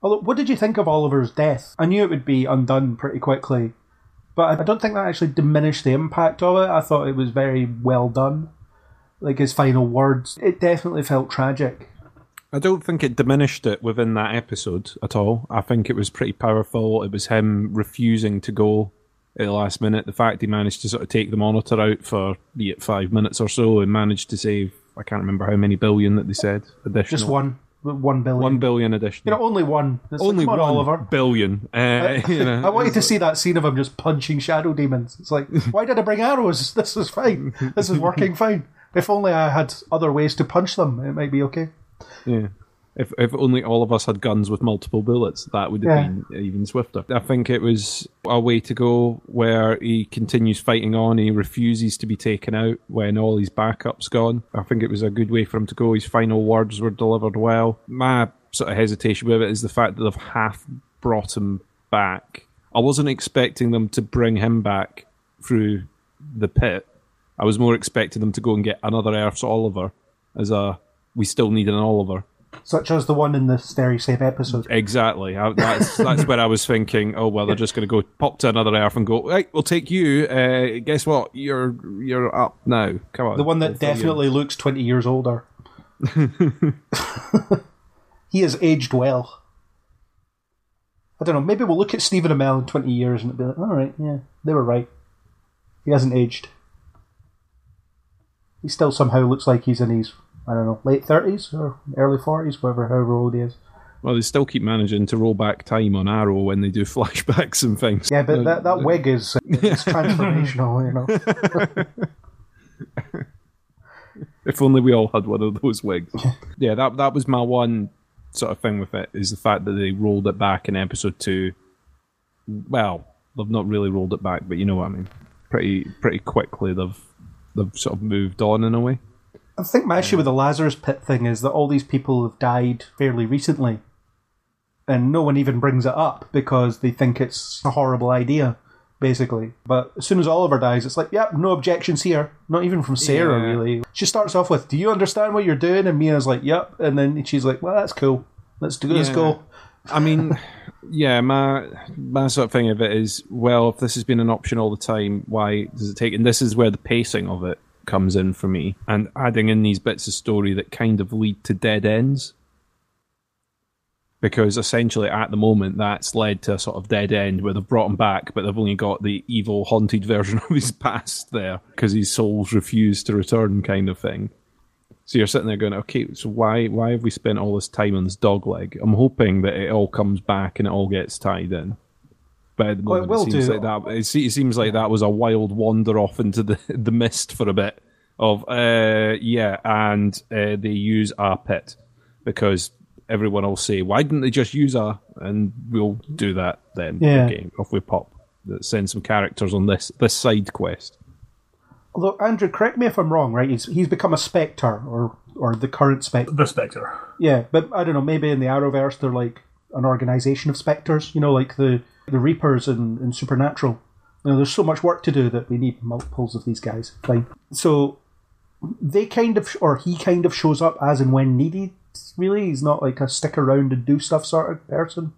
Although, what did you think of Oliver's death? I knew it would be undone pretty quickly, but I don't think that actually diminished the impact of it. I thought it was very well done. Like his final words, it definitely felt tragic. I don't think it diminished it within that episode at all. I think it was pretty powerful. It was him refusing to go at the last minute. The fact he managed to sort of take the monitor out for be it five minutes or so and managed to save I can't remember how many billion that they said additional. Just one. One billion. One billion edition. You know, only one. It's Only on, one Oliver. billion. Uh, <laughs> you know, I wanted to see that scene of him just punching shadow demons. It's like, <laughs> why did I bring arrows? <laughs> This is fine. This is working fine. If only I had other ways to punch them, it might be okay. Yeah. If if only all of us had guns with multiple bullets, that would have Yeah. been even swifter. I think it was a way to go where he continues fighting on. He refuses to be taken out when all his backup's gone. I think it was a good way for him to go. His final words were delivered well. My sort of hesitation with it is the fact that they've half brought him back. I wasn't expecting them to bring him back through the pit. I was more expecting them to go and get another Earth's Oliver as a we still need an Oliver. Such as the one in the Steri episode. Exactly. I, that's <laughs> that's where I was thinking. Oh well, they're just going to go pop to another Earth and go. Right, we'll take you. Uh, guess what? You're you're up now. Come on. The one that fill you in." definitely looks 20 years older. <laughs> he has aged well. I don't know, maybe we'll look at Stephen Amell in 20 years and it'll be like, alright, yeah, they were right. He hasn't aged. He still somehow looks like he's in his, I don't know, late 30s or early 40s, whatever, however old he is. Well, they still keep managing to roll back time on Arrow when they do <laughs> flashbacks and things. Yeah, but that, that uh, wig is <laughs> it's transformational, you know. <laughs> If only we all had one of those wigs. yeah, that that was my one sort of thing with it is the fact that they rolled it back in episode two. Well, they've not really rolled it back, but you know what I mean. Pretty pretty quickly they've they've sort of moved on in a way. I think my issue with um, the Lazarus Pit thing is that all these people have died fairly recently, and no one even brings it up because they think it's a horrible idea, basically. But as soon as Oliver dies, it's like, yep, no objections here. Not even from Sara, Yeah. really. She starts off with, "Do you understand what you're doing?" And Mia's like, "Yep," and then she's like, "Well, that's cool. Let's do. Let's Yeah. go." I mean, yeah, my my sort of thing of it is, well, if this has been an option all the time, why does it take? And this is where the pacing of it comes in for me, and adding in these bits of story that kind of lead to dead ends. Because essentially, at the moment, that's led to a sort of dead end where they've brought him back, but they've only got the evil, haunted <laughs> version of his past there because his soul's refused to return, kind of thing. So you're sitting there going, okay, so why why have we spent all this time on this dog leg? I'm hoping that it all comes back and it all gets tied in. But at the Well, it moment, will it seems do. like that. It, se- it seems like that was a wild wander off into the <laughs> the mist for a bit of uh yeah, and uh, they use our pit because everyone will say, why didn't they just use our?" And we'll do that then. Yeah. Okay, off we pop. Send some characters on this this side quest. Although Andrew, correct me if I'm wrong, right? He's he's become a Spectre or or the current Spectre. The Spectre. Yeah, but I don't know. Maybe in the Arrowverse, they're like an organization of specters. You know, like the the Reapers and, in Supernatural. You know, there's so much work to do that we need multiples of these guys. Fine. So they kind of, or he kind of shows up as and when needed. Really, he's not like a stick around and do stuff sort of person.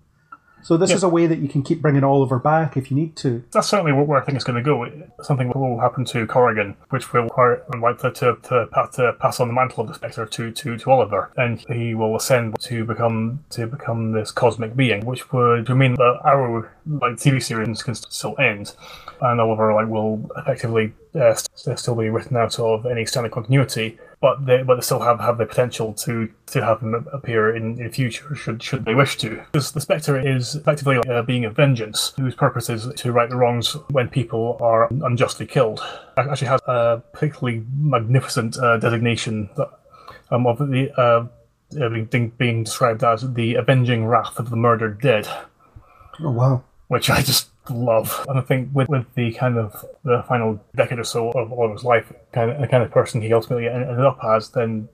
So this Yeah. is a way that you can keep bringing Oliver back if you need to. That's certainly where I think it's going to go. Something will happen to Corrigan, which will require White to, to, to, pass on the mantle of the Spectre to, to, to Oliver, and he will ascend to become to become this cosmic being, which would mean that Arrow like TV series can still end, and Oliver like will effectively uh, st- still be written out of any standard continuity. But they, but they still have, have the potential to, to have him appear in, in future should should they wish to. Because the Spectre is effectively like a being of vengeance, whose purpose is to right the wrongs when people are unjustly killed. It actually has a particularly magnificent uh, designation that, um, of the uh, uh, being, being described as the avenging wrath of the murdered dead Oh wow! which I just love. And I think with, with the kind of the final decade or so of Oliver's life, kind of the kind of person he ultimately ended up as, then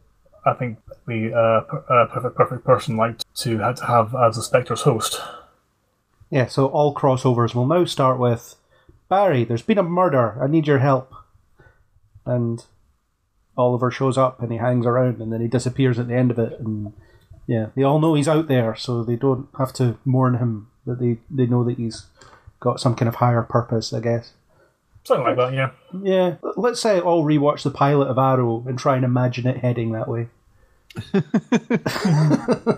I think the uh, uh, perfect perfect person like to have to have as a Spectre's host. Yeah, so all crossovers will now start with Barry, there's been a murder. I need your help. And Oliver shows up and he hangs around and then he disappears at the end of it. And yeah, they all know he's out there, so they don't have to mourn him. That they, they know that he's got some kind of higher purpose, I guess. Something like that, yeah. Yeah, let's say I'll rewatch the pilot of Arrow and try and imagine it heading that way. <laughs>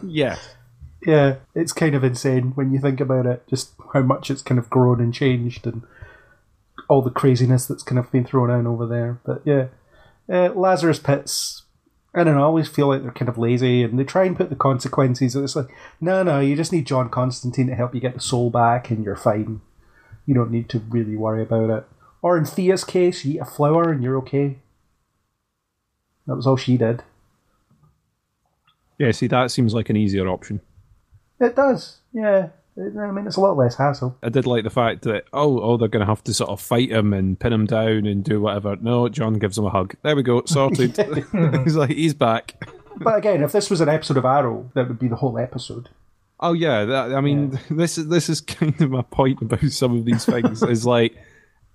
Yeah. Yeah, it's kind of insane when you think about it, just how much it's kind of grown and changed and all the craziness that's kind of been thrown in over there. But yeah, uh, Lazarus Pits, I don't know, I always feel like they're kind of lazy and they try and put the consequences. It's like, no, no, you just need John Constantine to help you get the soul back and you're fine. You don't need to really worry about it. Or in Thea's case, you eat a flower and you're okay. That was all she did. Yeah, see, that seems like an easier option. It does, yeah. I mean, it's a lot less hassle. I did like the fact that oh oh they're going to have to sort of fight him and pin him down and do whatever. No, John gives him a hug. There we go, sorted. <laughs> <laughs> he's like he's back. But again, if this was an episode of Arrow, that would be the whole episode. Oh yeah, that, I mean <laughs> this is this is kind of my point about some of these things is <laughs> like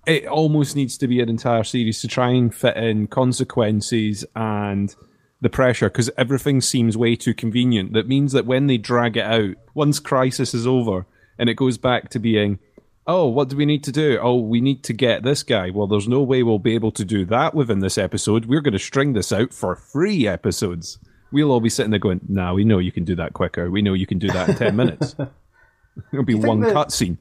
it almost needs to be an entire series to try and fit in consequences and the pressure because everything seems way too convenient. That means that when they drag it out, once crisis is over and it goes back to being, oh, what do we need to do? Oh, we need to get this guy. Well, there's no way we'll be able to do that within this episode. We're going to string this out for three episodes. We'll all be sitting there going, nah, we know you can do that quicker. We know you can do that in 10 minutes. <laughs> It'll be one that- cutscene.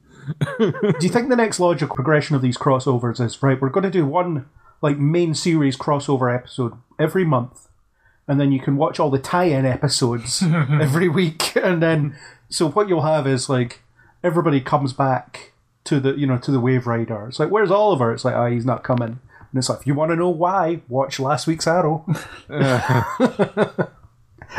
Do you think the next logical progression of these crossovers is right? We're going to do one like main series crossover episode every month, and then you can watch all the tie-in episodes <laughs> every week, and then so what you'll have is like everybody comes back to the you know to the Wave Rider. It's like where's Oliver? It's like ah he's not coming, and it's like if you want to know why, watch last week's Arrow. <laughs>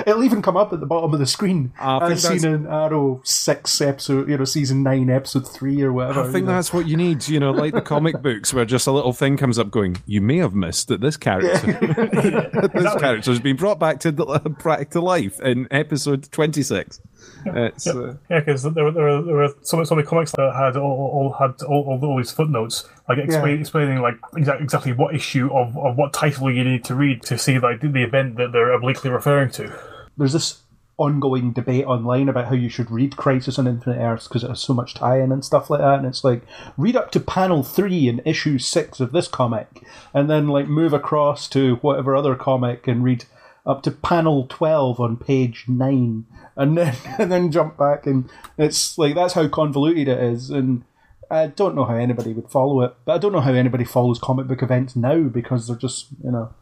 It'll even come up at the bottom of the screen. Ah, I think I've seen an Arrow six episode, you know, season nine, episode three or whatever. I think you know. that's what you need, you know, like the comic <laughs> books where just a little thing comes up going, you may have missed that this character <laughs> this character has been brought back to <laughs> back to life in episode 26. It's, uh, Yeah, because there were, there were there were some some of the comics that had all, all had all, all, all these footnotes, like explain, Yeah. explaining like exactly exactly what issue of, of what title you need to read to see like the event that they're obliquely referring to. there's this ongoing debate online about how you should read Crisis on Infinite Earths because it has so much tie-in and stuff like that. And it's like read up to panel three in issue six of this comic, and then like move across to whatever other comic and read up to panel twelve on page nine, and then <laughs> and then jump back. And it's like that's how convoluted it is. And I don't know how anybody would follow it, but I don't know how anybody follows comic book events now because they're just you know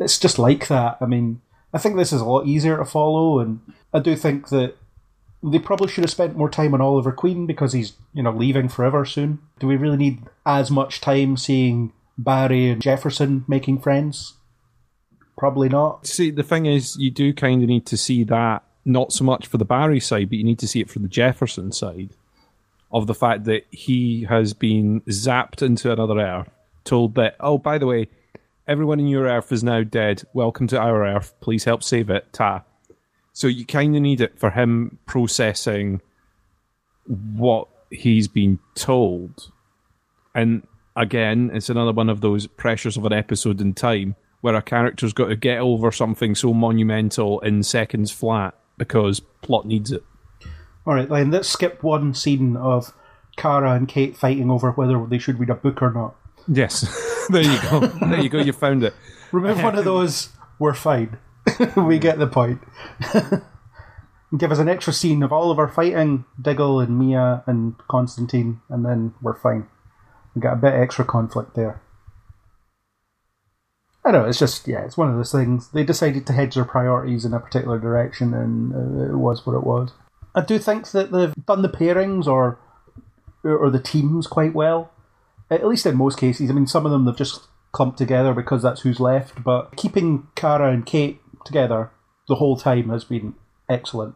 it's just like that. I mean, I think this is a lot easier to follow, and I do think that they probably should have spent more time on Oliver Queen because he's you know leaving forever soon. Do we really need as much time seeing Barry and Jefferson making friends? Probably not. see, the thing is, you do kind of need to see that, not so much for the Barry side, but you need to see it for the Jefferson side of the fact that he has been zapped into another Earth, told that, oh, by the way, everyone in your Earth is now dead. Welcome to our Earth. Please help save it. Ta. So you kind of need it for him processing what he's been told. And again, it's another one of those pressures of an episode in time where a character's got to get over something so monumental in seconds flat because plot needs it. All right, then let's skip one scene of Kara and Kate fighting over whether they should read a book or not. Yes. <laughs> there you go. There you go. You found it. Remove one of those, we're fine. <laughs> we get the point. <laughs> Give us an extra scene of Oliver fighting Diggle and Mia and Constantine, and then we're fine. We got a bit extra conflict there. I don't know, it's just, yeah, it's one of those things. They decided to hedge their priorities in a particular direction, and uh, it was what it was. I do think that they've done the pairings or or the teams quite well at least in most cases. I mean, some of them they've just clumped together because that's who's left, but keeping Kara and Kate together the whole time has been excellent.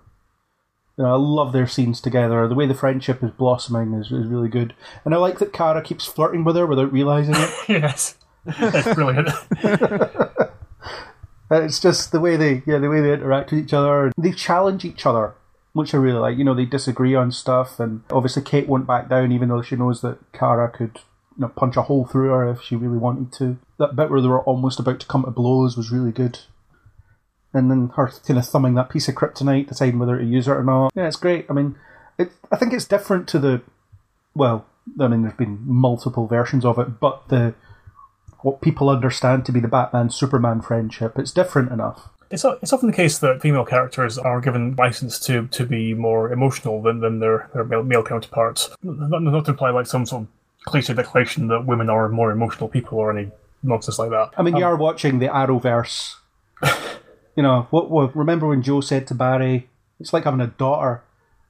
You know, I love their scenes together. The way the friendship is blossoming is, is really good. And I like that Kara keeps flirting with her without realizing it. <laughs> yes, that's brilliant. <laughs> Uh, it's just the way they yeah the way they interact with each other. They challenge each other, which I really like. You know, they disagree on stuff, and obviously Kate won't back down, even though she knows that Kara could you know punch a hole through her if she really wanted to. That bit where they were almost about to come to blows was really good. And then her kind of thumbing that piece of kryptonite, deciding whether to use it or not. Yeah, it's great. I mean, it, I think it's different to the well. I mean, there's been multiple versions of it, but the what people understand to be the Batman Superman friendship, it's different enough. It's, it's often the case that female characters are given license to, to be more emotional than, than their, their male, male counterparts. Not, not to imply like some sort of cliche declaration that women are more emotional people or any nonsense like that. I mean, you um, are watching the Arrowverse <laughs> You know, what, what? Remember when Joe said to Barry, "It's like having a daughter."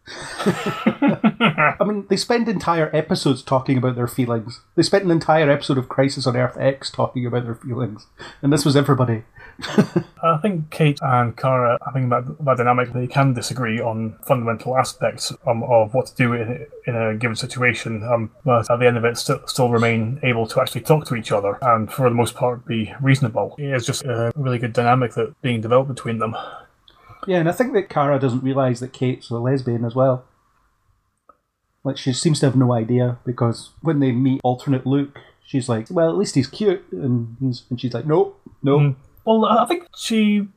<laughs> <laughs> I mean, they spend entire episodes talking about their feelings. They spent an entire episode of Crisis on Earth X talking about their feelings, and this was everybody. <laughs> I think Kate and Kara having that, that dynamic, they can disagree on fundamental aspects um, of what to do in, in a given situation, um, but at the end of it, still, still remain able to actually talk to each other and, for the most part, be reasonable. It's just a really good dynamic that being developed between them. Yeah, and I think that Kara doesn't realise that Kate's a lesbian as well. Like, she seems to have no idea because when they meet alternate Luke, she's like, "Well, at least he's cute," and he's, and she's like, "Nope, nope." Well, I think she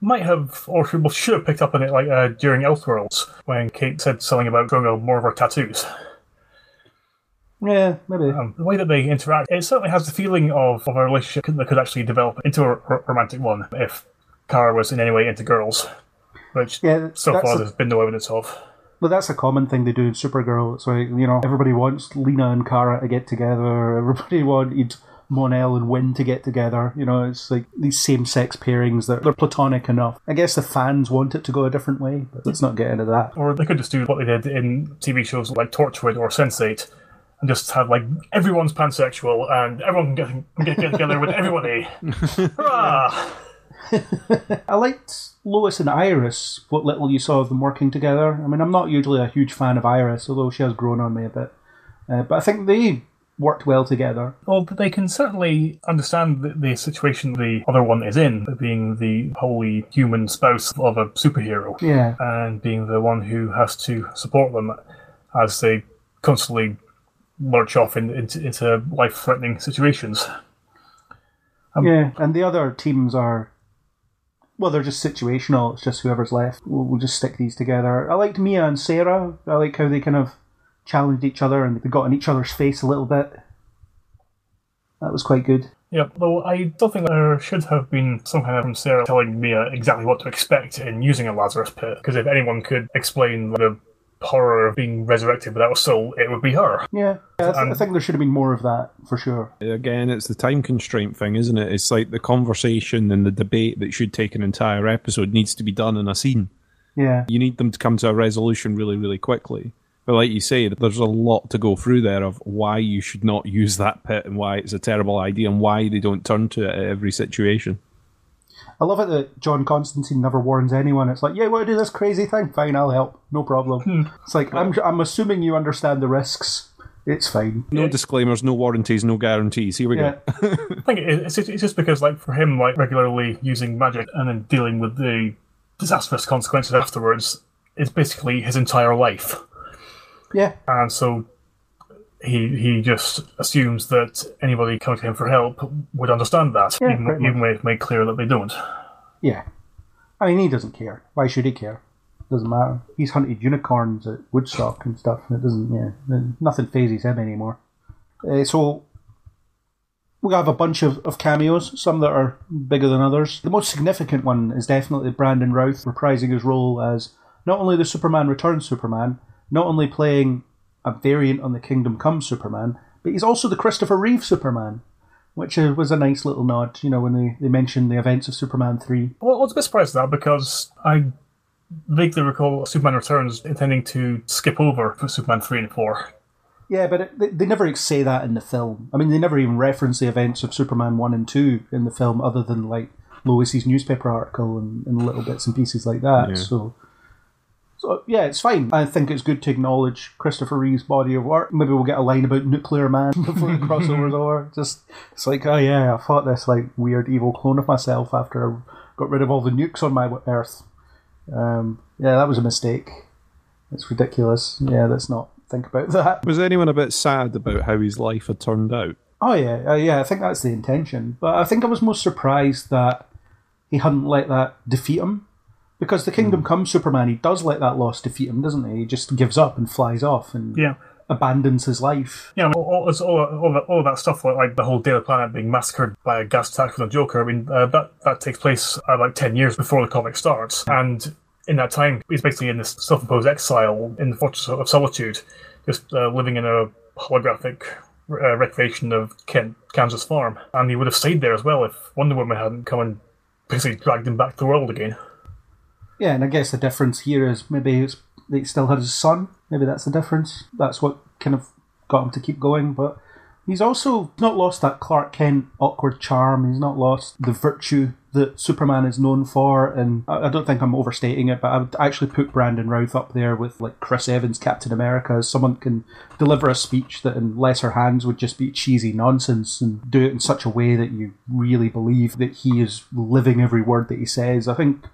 might have, or she well, should have picked up on it like uh, during Elseworlds when Kate said something about growing out more of her tattoos. Yeah, maybe. Um, the way that they interact, it certainly has the feeling of, of a relationship that could actually develop into a r- romantic one if Kara was in any way into girls, which Yeah, so far a- there's been no evidence of. But that's a common thing they do in Supergirl. It's like, you know, everybody wants Lena and Kara to get together. <laughs> Everybody wanted Mon-El and Winn to get together. You know, it's like these same sex pairings that they're platonic enough. I guess the fans want it to go a different way, but let's not get into that. Or they could just do what they did in TV shows like Torchwood or Sense8 and just have like everyone's pansexual and everyone can get, get, get together with everybody. <laughs> Hurrah! <laughs> I liked Lois and Iris, what little you saw of them working together. I mean, I'm not usually a huge fan of Iris, although she has grown on me a bit. Uh, but I think they worked well together. Well, they can certainly understand the, the situation the other one is in, being the wholly human spouse of a superhero. Yeah. and being the one who has to support them as they constantly lurch off in, into, into life-threatening situations. Yeah, and the other teams are, well, they're just situational. It's just whoever's left. We'll, we'll just stick these together. I liked Mia and Sara. I like how they kind of challenged each other and they got in each other's face a little bit. That was quite good. Yeah, though I don't think there should have been some kind of from Sara telling Mia exactly what to expect in using a Lazarus pit, because if anyone could explain the horror of being resurrected without a soul, it would be her. Yeah, yeah I, th- I think there should have been more of that for sure. Again, it's the time constraint thing, isn't it? It's like the conversation and the debate that should take an entire episode needs to be done in a scene. Yeah, You need them to come to a resolution really, really quickly. But like you say, there's a lot to go through there of why you should not use that pit and why it's a terrible idea and why they don't turn to it at every situation. I love it that John Constantine never warns anyone. It's like, yeah, want to do this crazy thing? Fine, I'll help. No problem. Hmm. It's like I'm, I'm assuming you understand the risks. It's fine. No disclaimers, no warranties, no guarantees. Here we Yeah, go. I think it's just, it's just because, like, for him, like regularly using magic and then dealing with the disastrous consequences afterwards is basically his entire life, yeah, and so he he just assumes that anybody coming to him for help would understand that, Yeah, even, when it's made clear that they don't. yeah. I mean, he doesn't care. Why should he care? Doesn't matter. He's hunted unicorns at Woodstock and stuff, and it doesn't. Yeah, nothing fazes him anymore. Uh, so we have a bunch of, of cameos, some that are bigger than others. The most significant one is definitely Brandon Routh reprising his role as not only the Superman Returns Superman, not only playing a variant on the Kingdom Come Superman, but he's also the Christopher Reeve Superman, which uh, was a nice little nod, you know, when they, they mentioned the events of Superman 3. Well, I was a bit surprised at that because I vaguely recall Superman Returns intending to skip over for Superman 3 and 4. Yeah, but it, they, they never say that in the film. I mean, they never even reference the events of Superman 1 and 2 in the film, other than like Lois's newspaper article and, and little bits and pieces like that. Yeah. So, so, yeah, it's fine. I think it's good to acknowledge Christopher Reeve's body of work. Maybe we'll get a line about Nuclear Man <laughs> before the crossover's over. Just, it's like, oh yeah, I fought this like weird evil clone of myself after I got rid of all the nukes on my Earth. Um, yeah, that was a mistake. It's ridiculous. Yeah, let's not think about <laughs> that. Was anyone a bit sad about how his life had turned out? Oh yeah, uh, yeah. I think that's the intention. But I think I was most surprised that he hadn't let that defeat him, because the Kingdom Come Superman, he does let that loss defeat him, doesn't he? He just gives up and flies off and Yeah. abandons his life. Yeah, all, all, all, all, that, all that stuff, like, like the whole Daily Planet being massacred by a gas attack from the Joker, I mean, uh, that, that takes place uh, like 10 years before the comic starts. And in that time, he's basically in this self imposed exile in the Fortress of Solitude, just uh, living in a holographic uh, recreation of Kent, Kansas farm. And he would have stayed there as well if Wonder Woman hadn't come and basically dragged him back to the world again. Yeah, and I guess the difference here is maybe it's, he still had his son. Maybe that's the difference. That's what kind of got him to keep going. But he's also not lost that Clark Kent awkward charm. He's not lost the virtue that Superman is known for. And I, don't think I'm overstating it, but I would actually put Brandon Routh up there with like Chris Evans, Captain America, as someone can deliver a speech that in lesser hands would just be cheesy nonsense and do it in such a way that you really believe that he is living every word that he says. I think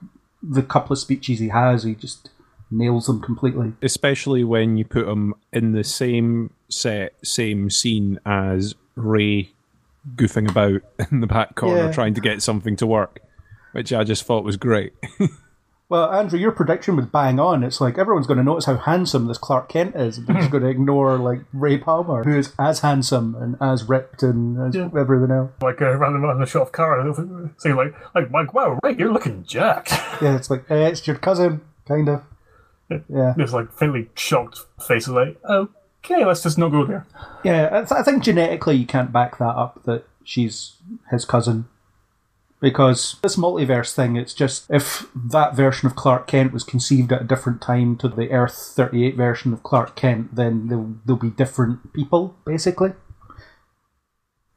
the couple of speeches he has, he just nails them completely. especially when you put him in the same set, same scene as Ray goofing about <laughs> in the back corner Yeah. trying to get something to work, which I just thought was great. <laughs> Well, Andrew, your prediction was bang on. It's like everyone's going to notice how handsome this Clark Kent is. They're just <laughs> going to ignore like Ray Palmer, who is as handsome and as ripped and as Yeah. everything else. Like uh, random on the shot of Kara, saying like, like, Mike, wow, Ray, you're looking jacked. <laughs> Yeah, it's like hey, it's your cousin, kind of. Yeah, This like faintly shocked face like, okay, let's just not go there. yeah. I, th- I think genetically you can't back that up that she's his cousin. Because this multiverse thing, it's just if that version of Clark Kent was conceived at a different time to the Earth 38 version of Clark Kent, then they'll, they'll be different people, basically.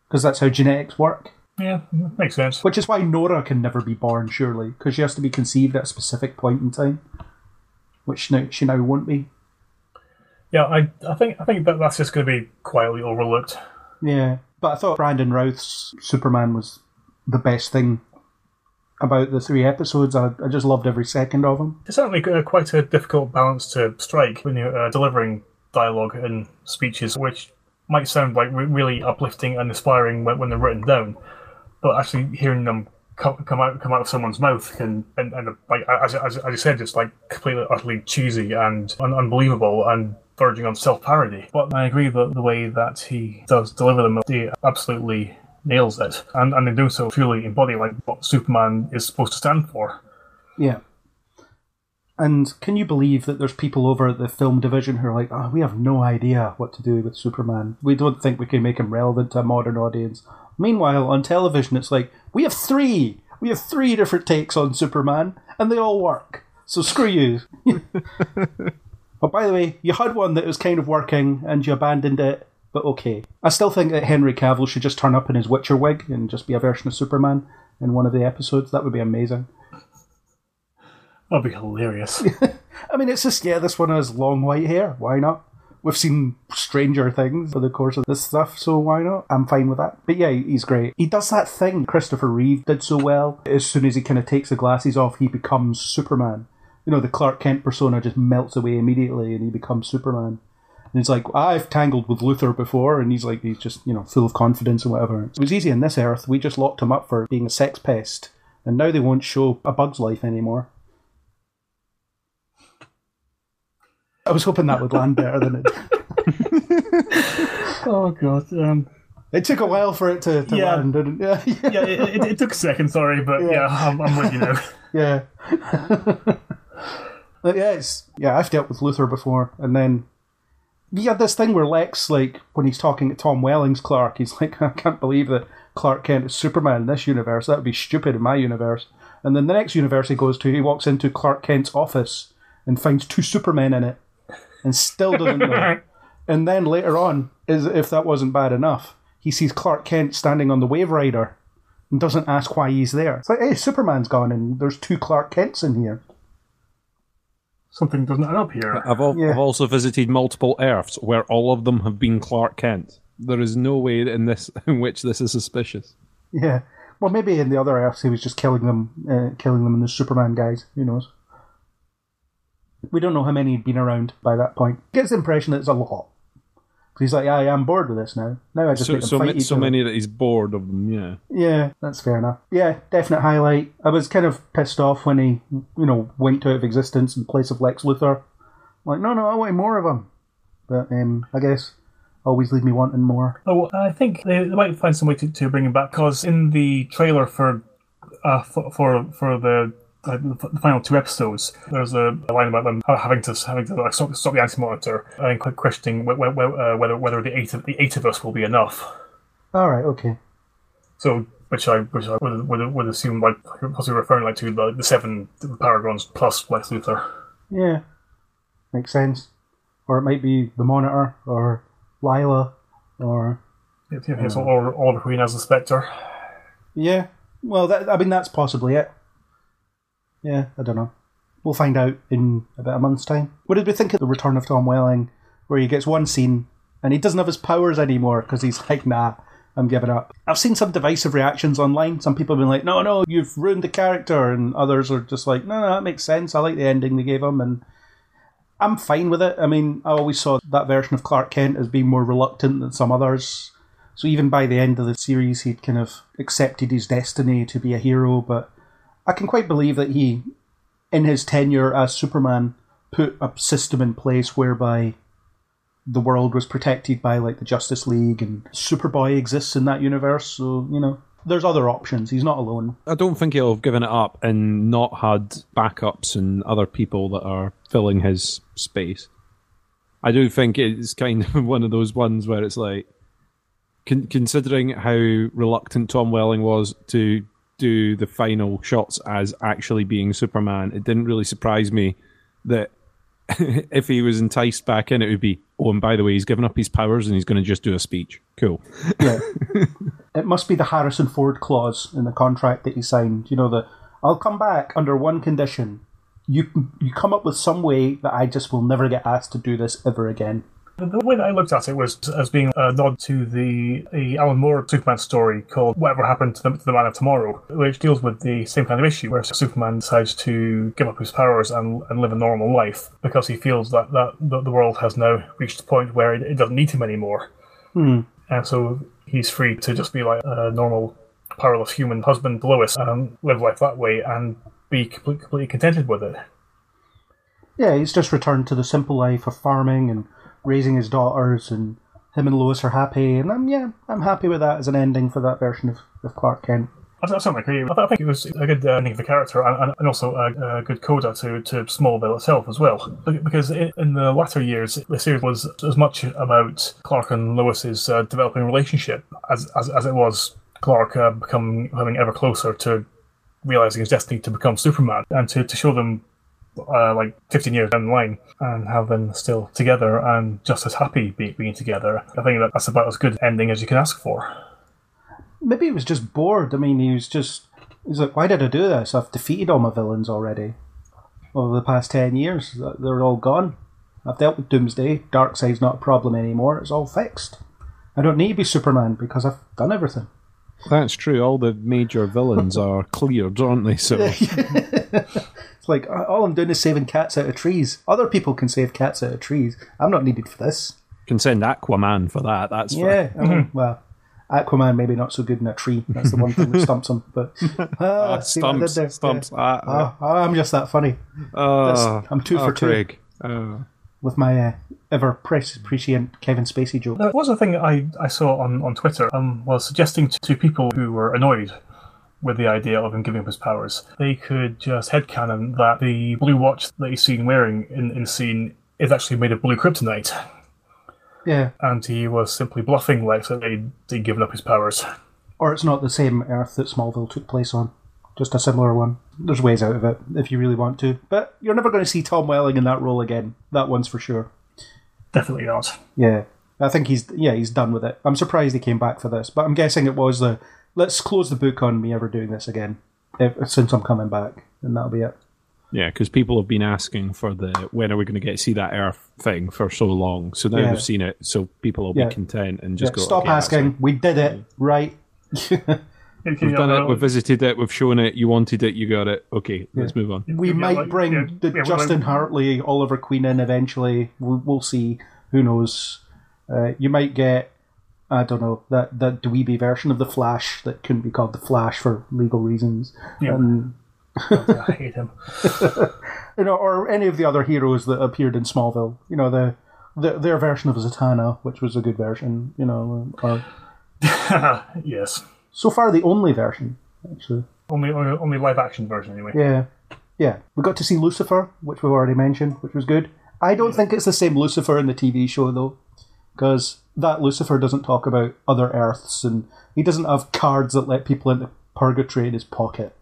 Because that's how genetics work. Yeah, makes sense. Which is why Nora can never be born, surely, because she has to be conceived at a specific point in time. Which now, she now won't be. Yeah, I, I think I think that that's just going to be quietly overlooked. Yeah. But I thought Brandon Routh's Superman was the best thing about the three episodes. I, I just loved every second of them. It's certainly uh, quite a difficult balance to strike when you're uh, delivering dialogue and speeches, which might sound like re- really uplifting and inspiring when, when they're written down, but actually hearing them come, come out come out of someone's mouth can and, and like as, as, as you said, it's like completely utterly cheesy and un- unbelievable and verging on self parody. But I agree that the way that he does deliver them, he absolutely nails it, and and in doing so, truly embody like what Superman is supposed to stand for. Yeah. And can you believe that there's people over at the film division who are like, oh, we have no idea what to do with Superman. We don't think we can make him relevant to a modern audience. Meanwhile, on television, it's like, we have three! We have three different takes on Superman, and they all work. So screw you. <laughs> but by the way, you had one that was kind of working, and you abandoned it, but okay. I still think that Henry Cavill should just turn up in his Witcher wig and just be a version of Superman in one of the episodes. That would be amazing. <laughs> That'd be hilarious. <laughs> I mean, it's just, yeah, this one has long white hair. Why not? We've seen stranger things for the course of this stuff, so why not? I'm fine with that. But yeah, he's great. He does that thing Christopher Reeve did so well. As soon as he kind of takes the glasses off, he becomes Superman. You know, the Clark Kent persona just melts away immediately and he becomes Superman. And it's like, I've tangled with Luthor before, and he's like, he's just, you know, full of confidence and whatever. It was easy in this Earth. We just locked him up for being a sex pest. And now they won't show a bug's life anymore. I was hoping that would land better than it did. <laughs> oh god. Um, It took a while for it to, to Yeah. land, didn't it? Yeah. <laughs> yeah, it, it, it took a second. Sorry, but yeah, I'm, I'm with you now. <laughs> Yeah. But yeah, it's, yeah, I've dealt with Luthor before, and then you had this thing where Lex, like, when he's talking to Tom Welling's Clark, he's like, <laughs> I can't believe that Clark Kent is Superman in this universe. That would be stupid in my universe. And then the next universe he goes to, he walks into Clark Kent's office and finds two Supermen in it, and still doesn't know. <laughs> And then later on, as if that wasn't bad enough, he sees Clark Kent standing on the Wave Rider and doesn't ask why he's there. It's like, hey, Superman's gone and there's two Clark Kents in here. Something doesn't add up here. I've, al- Yeah. I've also visited multiple Earths where all of them have been Clark Kent. There is no way in this <laughs> in which this is suspicious. Yeah. Well, maybe in the other Earths he was just killing them, uh, killing them in the Superman guys. Who knows? We don't know how many had been around by that point. Gets the impression that it's a lot. 'Cause He's like, yeah, I'm bored with this now. Now I just So, make them so, fight ma- each so other." many that he's bored of them, yeah. Yeah, that's fair enough. Yeah, definite highlight. I was kind of pissed off when he, you know, winked out of existence in place of Lex Luthor. Like, no, no, I want more of him. But um, I guess always leave me wanting more. Oh, I think they, they might find some way to, to bring him back because in the trailer for uh, for for, for the, uh, the final two episodes, there's a, a line about them having to having to like, stop, stop the anti monitor and que- questioning wh- wh- wh- uh, whether whether the eight of the eight of us will be enough. All right, okay. So which I which I would, would, would assume like possibly referring like to the, the seven paragons plus Lex Luthor. Yeah, makes sense. Or it might be the Monitor, or Lyla, or It, it's all Oliver Queen as the Spectre. yeah. Well, that, I mean that's possibly it. Yeah, I don't know. We'll find out in about a month's time. What did we think of the return of Tom Welling, where he gets one scene and he doesn't have his powers anymore because he's like, nah, I'm giving up. I've seen some divisive reactions online. Some people have been like, no, no, you've ruined the character, and others are just like, no, no, that makes sense. I like the ending they gave him, and I'm fine with it. I mean, I always saw that version of Clark Kent as being more reluctant than some others. So even by the end of the series, he'd kind of accepted his destiny to be a hero. But I can quite believe that he, in his tenure as Superman, put a system in place whereby the world was protected by like the Justice League and Superboy exists in that universe. So you know, there's other options. He's not alone. I don't think he'll have given it up and not had backups and other people that are filling his space. I do think it's kind of <laughs> one of those ones where it's like, con- considering how reluctant Tom Welling was to do the final shots as actually being Superman, it didn't really surprise me that <laughs> if he was enticed back in, it would be, oh, and by the way, he's given up his powers and he's going to just do a speech. Cool. <laughs> Yeah. it must be the Harrison Ford clause in the contract that he signed. You know, the I'll come back under one condition. You you come up with some way that I just will never get asked to do this ever again. The way that I looked at it was as being a nod to the, the Alan Moore Superman story called Whatever Happened to the, to the Man of Tomorrow, which deals with the same kind of issue where Superman decides to give up his powers and, and live a normal life because he feels that, that, that the world has now reached a point where it, it doesn't need him anymore. Hmm. And so he's free to just be like a normal, powerless human husband Lois and live life that way and be completely, completely contented with it. Yeah, he's just returned to the simple life of farming and raising his daughters, and him and Lois are happy. And I'm yeah, I'm happy with that as an ending for that version of, of Clark Kent. I, I certainly agree. I, I think it was a good uh, ending for the character and, and also a, a good coda to, to Smallville itself as well. Because i in the latter years, the series was as much about Clark and Lois's uh, developing relationship as, as, as it was Clark uh, becoming, becoming ever closer to realizing his destiny to become Superman and to, to show them uh, like 15 years down the line and have them still together and just as happy be, being together. I think that that's about as good an ending as you can ask for. Maybe he was just bored. I mean, he was just he's like, why did I do this? I've defeated all my villains already over the past ten years. They're all gone. I've dealt with Doomsday. Darkseid's not a problem anymore. It's all fixed. I don't need to be Superman because I've done everything. That's true. All the major villains <laughs> are cleared, aren't they? So It's <laughs> like uh, all I'm doing is saving cats out of trees. Other people can save cats out of trees. I'm not needed for this. can send Aquaman for that. That's fine. Yeah, I mean, <laughs> well, Aquaman maybe not so good in a tree. That's the one thing that stumps him. But <laughs> <laughs> ah, see what I did stumps, there? stumps. Yeah. Ah, Ah, I'm just that funny ah, I'm two ah, for two. Craig. With my uh, ever pres- prescient Kevin Spacey joke. There was a thing I, I saw on, on Twitter um, was suggesting to, to people who were annoyed with the idea of him giving up his powers, they could just headcanon that the blue watch that he's seen wearing in, in the scene is actually made of blue kryptonite, Yeah, and he was simply bluffing Lex that he'd, he'd given up his powers. or it's not the same Earth that Smallville took place on. Just a similar one. There's ways out of it if you really want to. But you're never going to see Tom Welling in that role again. That one's for sure. Definitely not. Yeah. I think he's yeah, he's done with it. I'm surprised he came back for this, but I'm guessing it was the let's close the book on me ever doing this again. If, since I'm coming back, and that'll be it. Yeah, because people have been asking for the when are we going to get to see that Earth thing for so long. So now Yeah. we've seen it, so people will Yeah. be content and just Yeah, go. stop "Okay, asking. We did it right. <laughs> We've done it. We've visited it. We've shown it. You wanted it. You got it. Okay, let's move on. we might bring yeah, the yeah, Justin might- Hartley, Oliver Queen in eventually. We'll, we'll see. Who knows? Uh, you might get, I don't know, that that dweeby version of the Flash that couldn't be called the Flash for legal reasons. Yeah. Um, I <laughs> hate him. you know, or any of the other heroes that appeared in Smallville. You know, the, the their version of Zatanna, which was a good version. You know, or <laughs> yes. so far the only version actually. Only, only, only live action version, anyway. Yeah, yeah. We got to see Lucifer, which we've already mentioned, which was good. I don't think it's the same Lucifer in the TV show though. Because that Lucifer doesn't talk about other Earths and he doesn't have cards that let people into purgatory in his pocket.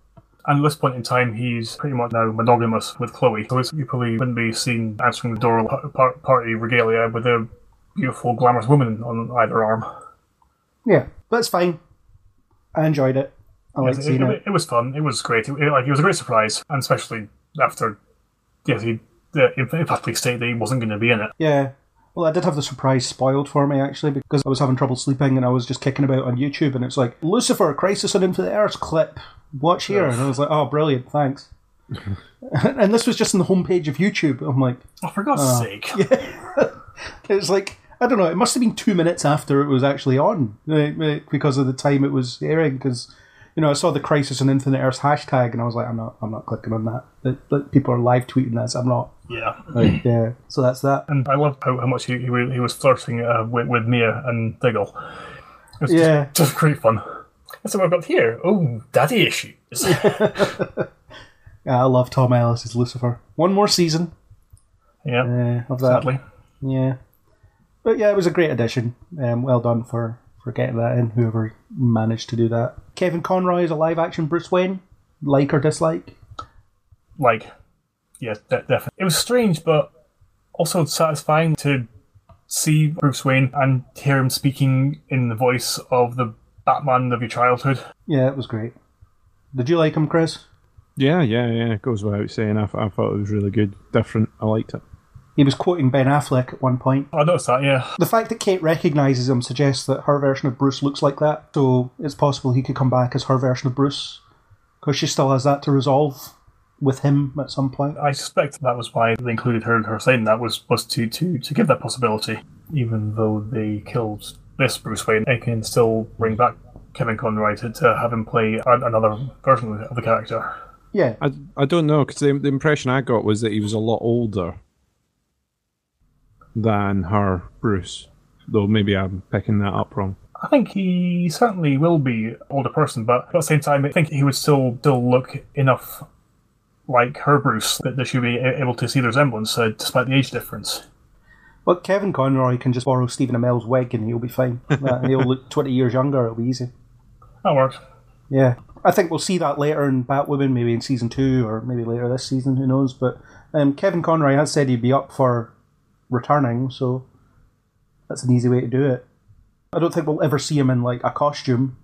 And at this point in time, he's pretty much now monogamous with Chloe. So he probably wouldn't be seen answering the door par- par- party regalia with a beautiful, glamorous woman on either arm. Yeah, that's fine. I enjoyed it. I liked Yes, it, it. it, it was fun. It was great. It, it- like it was a great surprise, and especially after, yes, he uh, emphatically stated that he wasn't going to be in it. Yeah. Well, I did have the surprise spoiled for me actually because I was having trouble sleeping and I was just kicking about on YouTube and it's like Lucifer Crisis on Infinite Earths clip. Watch here, and I was like, oh, brilliant, thanks. <laughs> and this was just on the homepage of YouTube. I'm like, Oh, for God's Uh, sake! <laughs> it was like I don't know. It must have been two minutes after it was actually on because of the time it was airing. Because you know, I saw the Crisis on Infinite Earths hashtag, and I was like, I'm not, I'm not clicking on that. That- that people are live tweeting this. I'm not. Yeah. Like, yeah. So that's that. And I love how, how much he, he, he was flirting uh, with, with Mia and Diggle. It was Yeah. just, just great fun. That's what I've got here. Oh, daddy issues. <laughs> Yeah, I love Tom Ellis as Lucifer. One more season yeah, uh, of that. sadly. Yeah, but yeah, it was a great addition. Um, well done for for getting that in. Whoever managed to do that. Kevin Conroy is a live action Bruce Wayne. Like or dislike? Like, yes, de- definitely. It was strange, but also satisfying to see Bruce Wayne and hear him speaking in the voice of the Batman of your childhood. Yeah, it was great. Did you like him, Chris? Yeah, yeah, yeah. It goes without saying. I, I thought it was really good, different. I liked it. He was quoting Ben Affleck at one point. I noticed that, yeah. The fact that Kate recognises him suggests that her version of Bruce looks like that, so it's possible he could come back as her version of Bruce. Because she still has that to resolve with him at some point. I suspect that was why they included her her saying that was was to, to, to give that possibility. Even though they killed this Bruce Wayne, they can still bring back Kevin Conroy to, to have him play another version of the character. Yeah, I, I don't know because the, the impression I got was that he was a lot older than her Bruce. Though maybe I'm picking that up wrong. I think he certainly will be older person, but at the same time, I think he would still still look enough like her Bruce that, they she'd be able to see the resemblance uh, despite the age difference. but Kevin Conroy can just borrow Stephen Amell's wig and he'll be fine. <laughs> That- he'll look 20 years younger, it'll be easy. That works. Yeah. I think we'll see that later in Batwoman, maybe in season two or maybe later this season, who knows. But um, Kevin Conroy has said he'd be up for returning, so that's an easy way to do it. I don't think we'll ever see him in like a costume,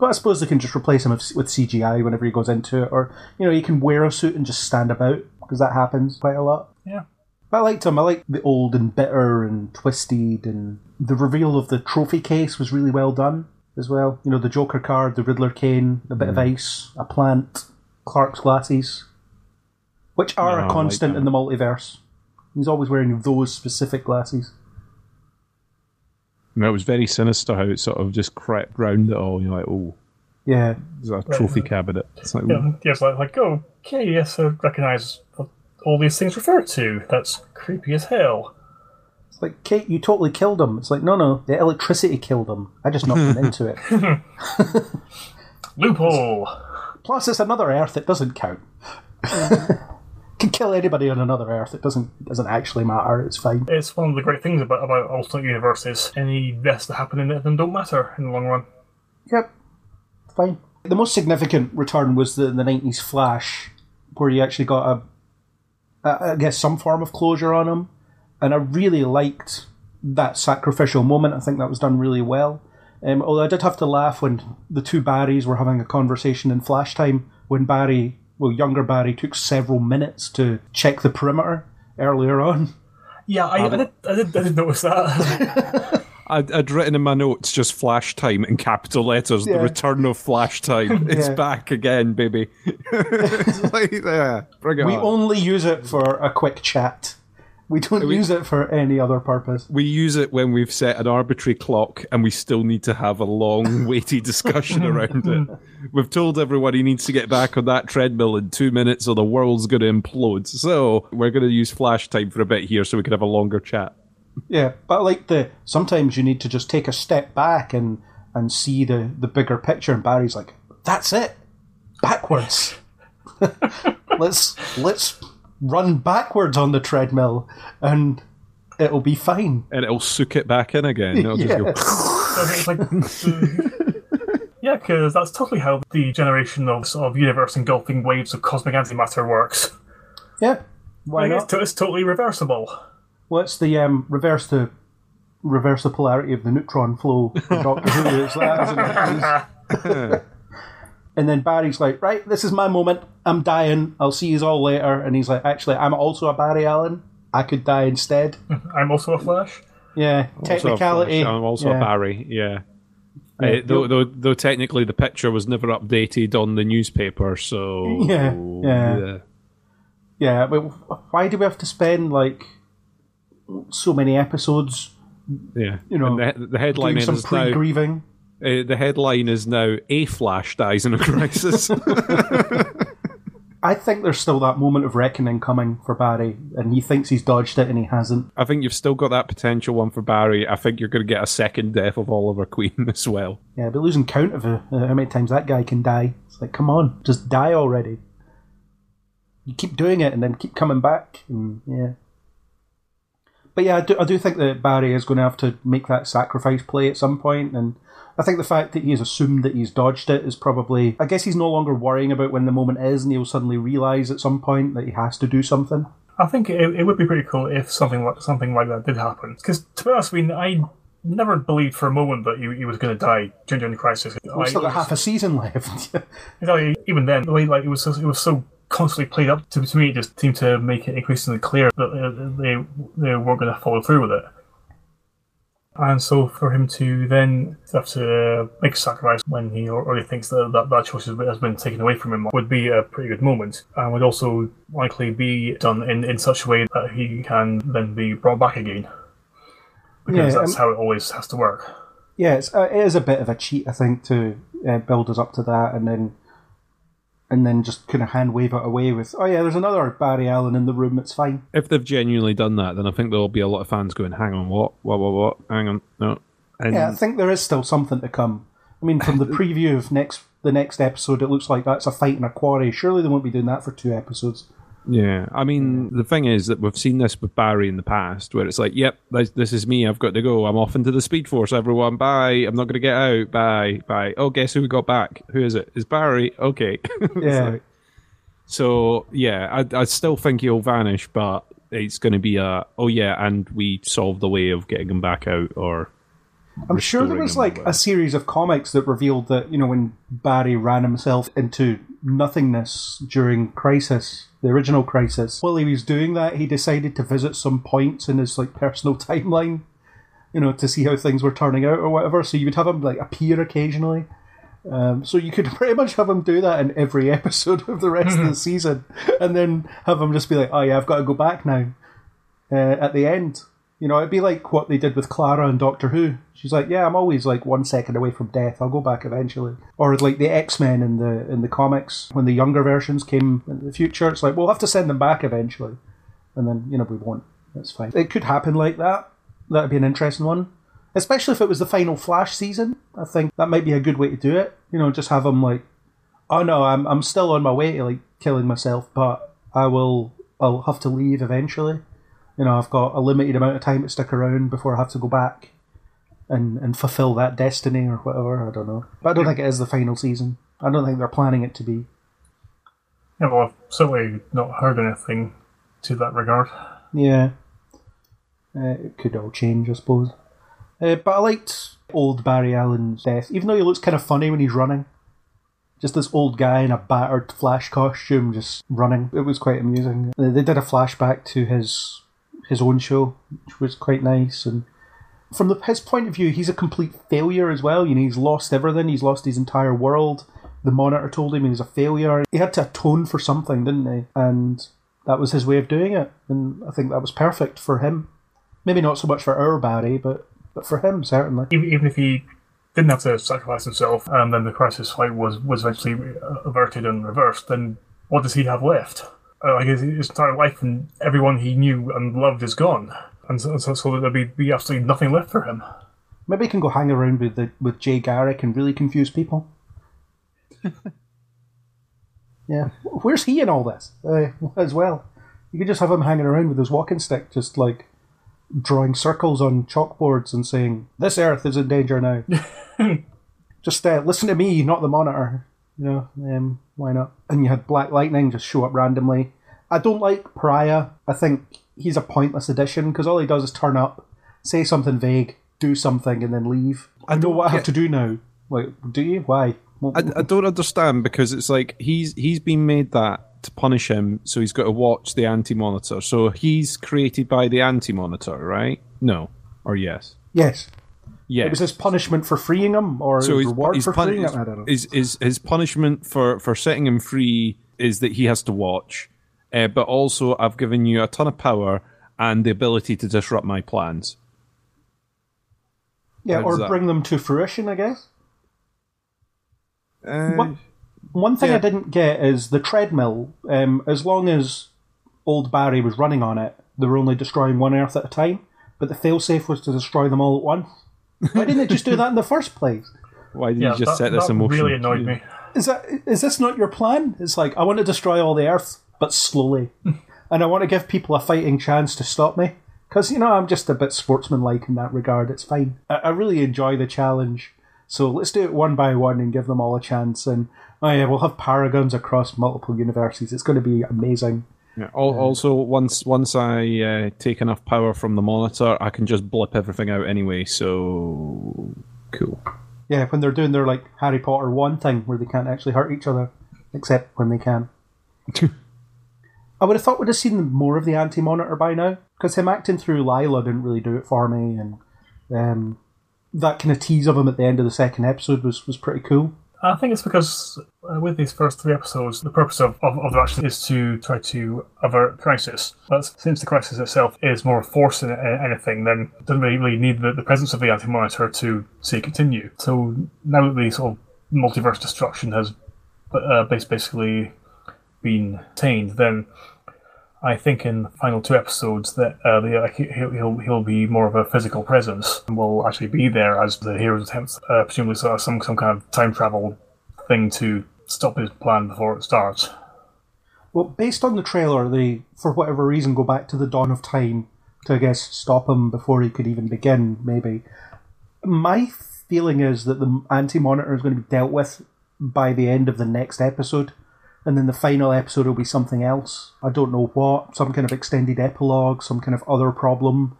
but I suppose they can just replace him with with CGI whenever he goes into it, or you know, he can wear a suit and just stand about because that happens quite a lot. Yeah. But I liked him. I liked the old and bitter and twisted, and the reveal of the trophy case was really well done as well. You know, the Joker card, the Riddler cane, a bit of mm. ice, a plant, Clark's glasses, which are Yeah, I a like constant that. in the multiverse. He's always wearing those specific glasses. And it was very sinister how it sort of just crept round it all. You're like, oh, Yeah, there's a trophy cabinet. It's like, Yeah, yes, like, like okay, yes, I recognise what all these things refer to. That's creepy as hell. it's like Kate, you totally killed him. It's like no, no, the electricity killed him. I just knocked him into it. <laughs> Loophole. Plus, it's another Earth. It doesn't count. <laughs> Can kill anybody on another Earth. It doesn't it doesn't actually matter. It's fine. It's one of the great things about, about alternate universes. Any deaths that happen in it them don't matter in the long run. Yep, fine. The most significant return was the the nineties Flash, where you actually got a, a, I guess, some form of closure on him, and I really liked that sacrificial moment. I think that was done really well. Um, although I did have to laugh when the two Barrys were having a conversation in Flash time when Barry, well, younger Barry, took several minutes to check the perimeter earlier on. Yeah, I, I, did, I, did, I did notice that. <laughs> I'd, I'd written in my notes just flash time in capital letters. Yeah. The return of flash time. <laughs> It's Yeah. back again, baby. <laughs> like, yeah, bring it We on. only use it for a quick chat. We don't we- use it for any other purpose. we use it when we've set an arbitrary clock and we still need to have a long, <laughs> weighty discussion around it. We've told everyone he needs to get back on that treadmill in two minutes or the world's going to implode. So we're going to use flash time for a bit here so we can have a longer chat. Yeah, but like the sometimes you need to just take a step back and and see the the bigger picture. And Barry's like, "That's it, backwards. <laughs> let's let's run backwards on the treadmill." And it'll be fine. and it'll soak it back in again. It'll just go. <laughs> It's like, <laughs> yeah, because that's totally how the generation of sort of universe engulfing waves of cosmic antimatter works. Yeah, why Like, not? it's, to- it's totally reversible. What's the um, reverse the reverse the polarity of the neutron flow in Doctor Who? It's that, isn't it? <laughs> It's- and then Barry's like, right, this is my moment. I'm dying. I'll see you all later. And he's like, actually, I'm also a Barry Allen. I could die instead. <laughs> I'm also a Flash. Yeah, Also a technicality. Flash, I'm also yeah. a Barry. Yeah. Yeah. Uh, though, though, though technically the picture was never updated on the newspaper, so <laughs> Yeah, yeah. Yeah, but why do we have to spend like so many episodes yeah. You know, And the, the headline doing some is now pre-grieving? Uh, the headline is now a Flash dies in a crisis. <laughs> I think there's still that moment of reckoning coming for Barry, and he thinks he's dodged it, and he hasn't. I think you've still got that potential one for Barry. I think you're going to get a second death of Oliver Queen <laughs> as well. Yeah, but losing count of uh, how many times that guy can die. It's like, come on, just die already. You keep doing it and then keep coming back, and yeah. But yeah, I do, I do think that Barry is going to have to make that sacrifice play at some point, and I think the fact that he's assumed that he's dodged it is probably. I guess he's no longer worrying about when the moment is, and he'll suddenly realise at some point that he has to do something. I think it, it would be pretty cool if something like something like that did happen. Because to be honest, I mean, I never believed for a moment that he, he was going to die during, the crisis. Like, still got half a season left. <laughs> Exactly. Even then, the way like it was, so, it was so constantly played up to, to me. It just seemed to make it increasingly clear that uh, they they weren't going to follow through with it. And so, for him to then have to make a sacrifice when he already thinks that that, that choice has been- taken away from him would be a pretty good moment, and would also likely be done in, in such a way that he can then be brought back again. Because Yeah, that's um, how it always has to work. Yeah, it's, uh, it is a bit of a cheat, I think, to uh, build us up to that, and then and then just kind of hand wave it away with, oh yeah, there's another Barry Allen in the room. It's fine. If they've genuinely done that, then I think there'll be a lot of fans going, "Hang on, what? What? What? What? Hang on, no." And Yeah, I think there is still something to come. I mean, from the <laughs> preview of next the next episode, it looks like that's a fight in a quarry. Surely they won't be doing that for two episodes. Yeah, I mean, the thing is that we've seen this with Barry in the past, where it's like, "Yep, this, this is me. I've got to go. I'm off into the Speed Force. Everyone, bye. I'm not going to get out. Bye, bye. Oh, guess who we got back? Who is it? Is Barry? Okay. <laughs> Yeah. like- so yeah, I, I still think he'll vanish, but it's going to be a oh yeah, and we solved the way of getting him back out, or I'm sure there was like a series of comics that revealed that you know when Barry ran himself into nothingness during Crisis, the original Crisis. While he was doing that, he decided to visit some points in his like personal <laughs> timeline, you know, to see how things were turning out or whatever. So you would have him like appear occasionally. Um, so you could <laughs> pretty much have him do that in every <laughs> episode of the rest of the season, and then have him just be like, "Oh yeah, I've got to go back now." Uh, at the end, you know, it'd be like what they did with Clara and Doctor Who. She's like, "Yeah, I'm always like one second away from death. I'll go back eventually." Or like the X Men in the in the comics when the younger versions came in the future. It's like we'll have to send them back eventually, and then you know we won't. That's fine. It could happen like that. That'd be an interesting one especially if it was the final Flash season. I think that might be a good way to do it. You know, just have them like, oh no, I'm I'm still on my way to like killing myself, but I will I'll have to leave eventually. You know, I've got a limited amount of time to stick around before I have to go back and and fulfill that destiny or whatever. I don't know, but I don't think it is the final season. I don't think they're planning it to be. Yeah, well, I've certainly not heard anything to that regard. Yeah, uh, it could all change, I suppose. Uh, but I liked old Barry Allen's death, even though he looks kind of funny when he's running. Just this old guy in a battered Flash costume, just running. It was quite amusing. They did a flashback to his his own show, which was quite nice. And from the, his point of view, he's a complete failure as well. You know, he's lost everything. He's lost his entire world. The monitor told him he was a failure. He had to atone for something, didn't he? And that was his way of doing it. And I think that was perfect for him. Maybe not so much for our Barry, but but for him certainly. Even, if he didn't have to sacrifice himself, and then the crisis fight was was eventually uh, averted and reversed, then what does he have left? Uh, like his, his entire life and everyone he knew and loved is gone, and so, so, so there'd be, be absolutely nothing left for him. Maybe he can go hang around with the with Jay Garrick and really confuse people. <laughs> yeah, where's he in all this uh, as well? You could just have him hanging around with his walking stick, just like drawing circles on chalkboards and saying, "This Earth is in danger now." <laughs> just uh, listen to me, not the monitor. You know, um, why not? And you had Black Lightning just show up randomly. I don't like Pariah. I think he's a pointless addition because all he does is turn up, say something vague, do something, and then leave. I, know what I have to do now. Like, do you? Why? I, I don't understand because it's like he's he's been made that to punish him, so he's got to watch the anti-monitor. So he's created by the anti-monitor, right? No, or yes, yes. Yes. It was his punishment for freeing him, or so his his, reward his for pun- freeing him. I don't know. Is, is his punishment for for setting him free is that he has to watch, uh, but also I've given you a ton of power and the ability to disrupt my plans. yeah, or that- bring them to fruition. I guess. Uh, What- One thing Yeah. I didn't get is the treadmill. Um, as long as old Barry was running on it, they were only destroying one Earth at a time. But the failsafe was to destroy them all at once. Why didn't it just do that in the first place? Why did Yeah, you just that, set this that in motion? really annoyed me. Is that is this not your plan? It's like I want to destroy all the Earth, but slowly, <laughs> and I want to give people a fighting chance to stop me. Because you know I'm just a bit sportsmanlike in that regard. It's fine. I, I really enjoy the challenge. So let's do it one by one and give them all a chance. And oh yeah, we'll have paragons across multiple universities. It's going to be amazing. Yeah. Also, once once I uh, take enough power from the monitor, I can just blip everything out anyway. So cool. Yeah, when they're doing their like Harry Potter one thing where they can't actually hurt each other, except when they can. <laughs> I would have thought we'd have seen more of the Anti Monitor by now, because him acting through Lyla didn't really do it for me, and um, that kind of tease of him at the end of the second episode was, was pretty cool. I think it's because uh, with these first three episodes, the purpose of, of, of the action is to try to avert crisis. But since the crisis itself is more force than anything, then it doesn't really, need the, the presence of the anti-monitor to see continue. So now that the sort of multiverse destruction has uh, basically been attained, then I think in the final two episodes that uh, the, uh, he- he'll, he'll be more of a physical presence and will actually be there as the heroes attempt, uh, presumably some some kind of time travel thing to stop his plan before it starts. Well, based on the trailer, they, for whatever reason, go back to the dawn of time to, I guess, stop him before he could even begin, maybe. My feeling is that the anti monitor is going to be dealt with by the end of the next episode, and then the final episode will be something else. I don't know what, some kind of extended epilogue, some kind of other problem,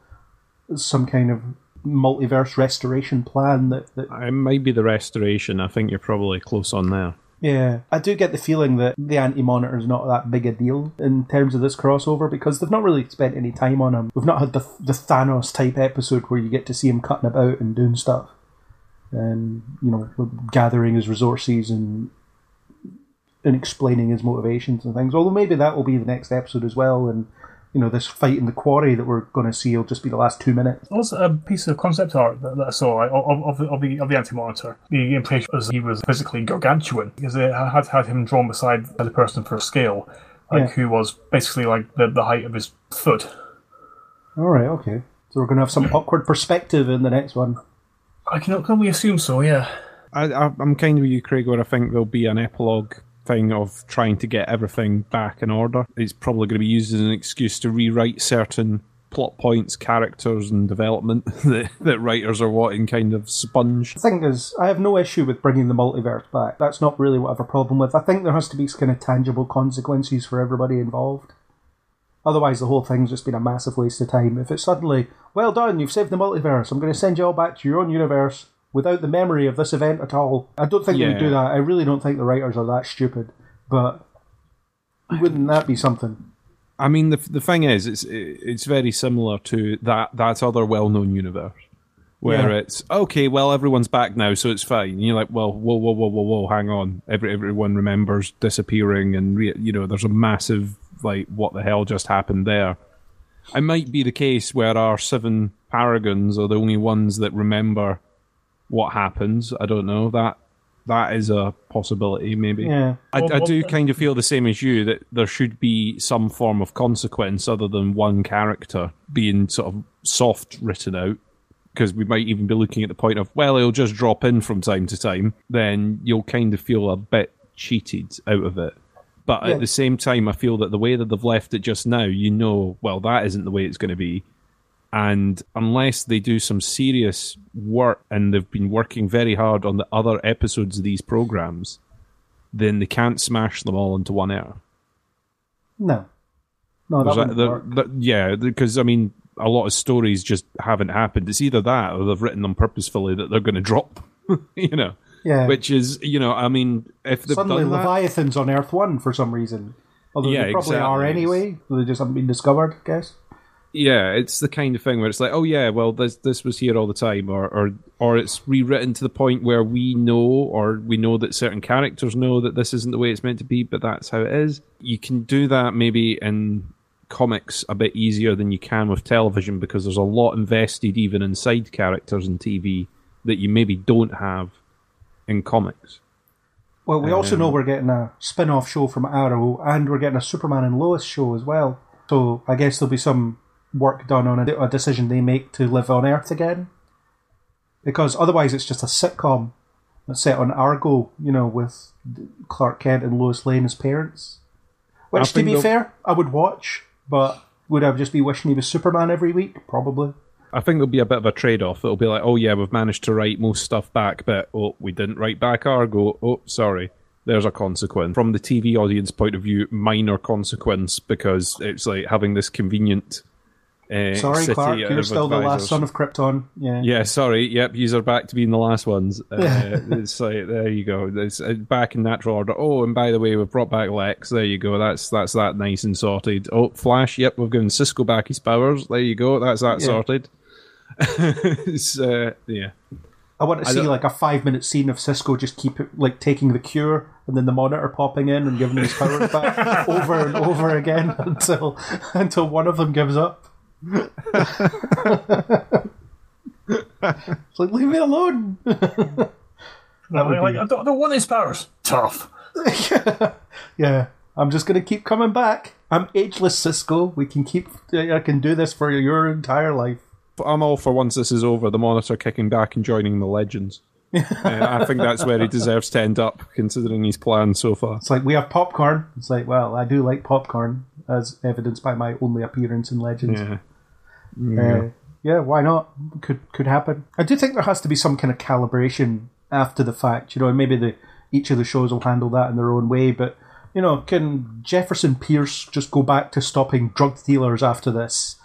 some kind of multiverse restoration plan that, that It might be the restoration. I think you're probably close on there. Yeah, I do get the feeling that the anti monitor is not that big a deal in terms of this crossover because they've not really spent any time on him. We've not had the, the Thanos type episode where you get to see him cutting about and doing stuff, and you know, gathering his resources and and explaining his motivations and things. Although maybe that will be the next episode as well, and you know, this fight in the quarry that we're going to see will just be the last two minutes. Also, a piece of concept art that, that I saw right, of, of, the, of the of the anti-monitor. The impression was he was physically gargantuan because they had had him drawn beside the person for a scale, like Yeah. who was basically like the, the height of his foot. All right, okay. So we're going to have some awkward perspective in the next one. I can, can we assume so? Yeah. I, I, I'm kind of with you, Craig, where I think there'll be an epilogue thing of trying to get everything back in order. It's probably going to be used as an excuse to rewrite certain plot points, characters, and development <laughs> that, that writers are wanting kind of sponge. The thing is, I have no issue with bringing the multiverse back. That's not really what I have a problem with. I think there has to be kind of tangible consequences for everybody involved. Otherwise, the whole thing's just been a massive waste of time. If it's suddenly, well done, you've saved the multiverse, I'm going to send you all back to your own universe without the memory of this event at all. I don't think they would do that. I really don't think the writers are that stupid. But wouldn't that be something? I mean, the the thing is, it's it's very similar to that that other well known universe where Yeah. it's okay. Well, everyone's back now, so it's fine. And you're like, well, whoa, whoa, whoa, whoa, whoa, hang on. Every everyone remembers disappearing, and re- you know, there's a massive like, what the hell just happened there? It might be the case where our seven paragons are the only ones that remember what happens. I don't know that. That is a possibility, maybe. Yeah. I, Well, I do well, kind of feel the same as you that there should be some form of consequence other than one character being sort of soft written out. Because we might even be looking at the point of, well, he'll just drop in from time to time. Then you'll kind of feel a bit cheated out of it. But Yeah. at the same time, I feel that the way that they've left it just now, you know, well, that isn't the way it's going to be. And unless they do some serious work and they've been working very hard on the other episodes of these programs, then they can't smash them all into one Earth. No. No, that wouldn't work. there- yeah, because I mean, a lot of stories just haven't happened. It's either that or they've written them purposefully that they're going to drop. <laughs> you know, Yeah. which is you know, I mean, if Suddenly, done that, Leviathan's on Earth 1 for some reason. Although Yeah, they probably are anyway. They just haven't been discovered, I guess. Yeah, it's the kind of thing where it's like, oh yeah, well this this was here all the time, or or or it's rewritten to the point where we know, or we know that certain characters know that this isn't the way it's meant to be, but that's how it is. You can do that maybe in comics a bit easier than you can with television because there's a lot invested even in side characters in TV that you maybe don't have in comics. Well, we also Um, know we're getting a spin off show from Arrow, and we're getting a Superman and Lois show as well. So I guess there'll be some work done on a, a decision they make to live on Earth again. Because otherwise, it's just a sitcom that's set on Argo, you know, with Clark Kent and Lois Lane as parents. Which, to be they'll- fair, I would watch, but would I just be wishing he was Superman every week? Probably. I think there'll be a bit of a trade off. It'll be like, oh yeah, we've managed to write most stuff back, but oh, we didn't write back Argo. Oh, sorry. There's a consequence. From the TV audience point of view, minor consequence because it's like having this convenient uh, Sorry, city Clark, you're still the last son of Krypton. Yeah. Yeah, sorry. Yep, yous are back to being the last ones. Uh, <laughs> it's like there you go. It's uh, back in natural order. Oh, and by the way, we've brought back Lex. There you go. That's that's that nice and sorted. Oh, Flash. Yep, we've given Cisco back his powers. There you go. That's that Yeah. sorted. <laughs> it's, uh, yeah. I want to see like a five minute scene of Cisco just keep it, like taking the cure and then the monitor popping in and giving his powers back <laughs> over and over again until until one of them gives up. It's like leave me alone. No, would like, be- I, don't, I don't want these powers. Tough. <laughs> yeah, I'm just gonna keep coming back. I'm ageless, Cisco. We can keep. I can do this for your entire life. But I'm all for once this is over, the monitor kicking back and joining the legends. <laughs> uh, I think that's where he deserves to end up, considering his plan so far. It's like we have popcorn. It's like, well, I do like popcorn, as evidenced by my only appearance in Legends. Yeah. Uh, yeah, why not? Could could happen. I do think there has to be some kind of calibration after the fact, you know, and maybe the each of the shows will handle that in their own way. But you know, can Jefferson Pierce just go back to stopping drug dealers after this?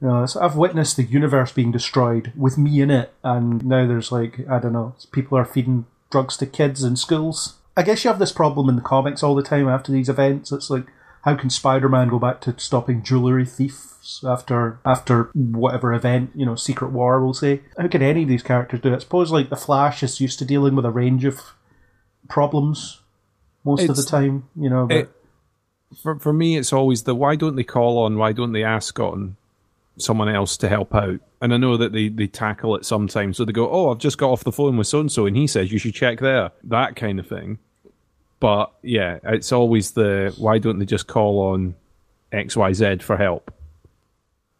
You know, so I've witnessed the universe being destroyed with me in it, and now there's like I don't know, people are feeding drugs to kids in schools. I guess you have this problem in the comics all the time after these events. It's like, how can Spider-Man go back to stopping jewelry thieves after after whatever event, you know, Secret War, we'll say? How can any of these characters do it? I suppose like the Flash is used to dealing with a range of problems most of the time, you know. But it- For for me, it's always the why don't they call on, why don't they ask on someone else to help out? And I know that they, they tackle it sometimes. So they go, oh, I've just got off the phone with so and so, and he says you should check there. That kind of thing. But yeah, it's always the why don't they just call on X Y Z for help?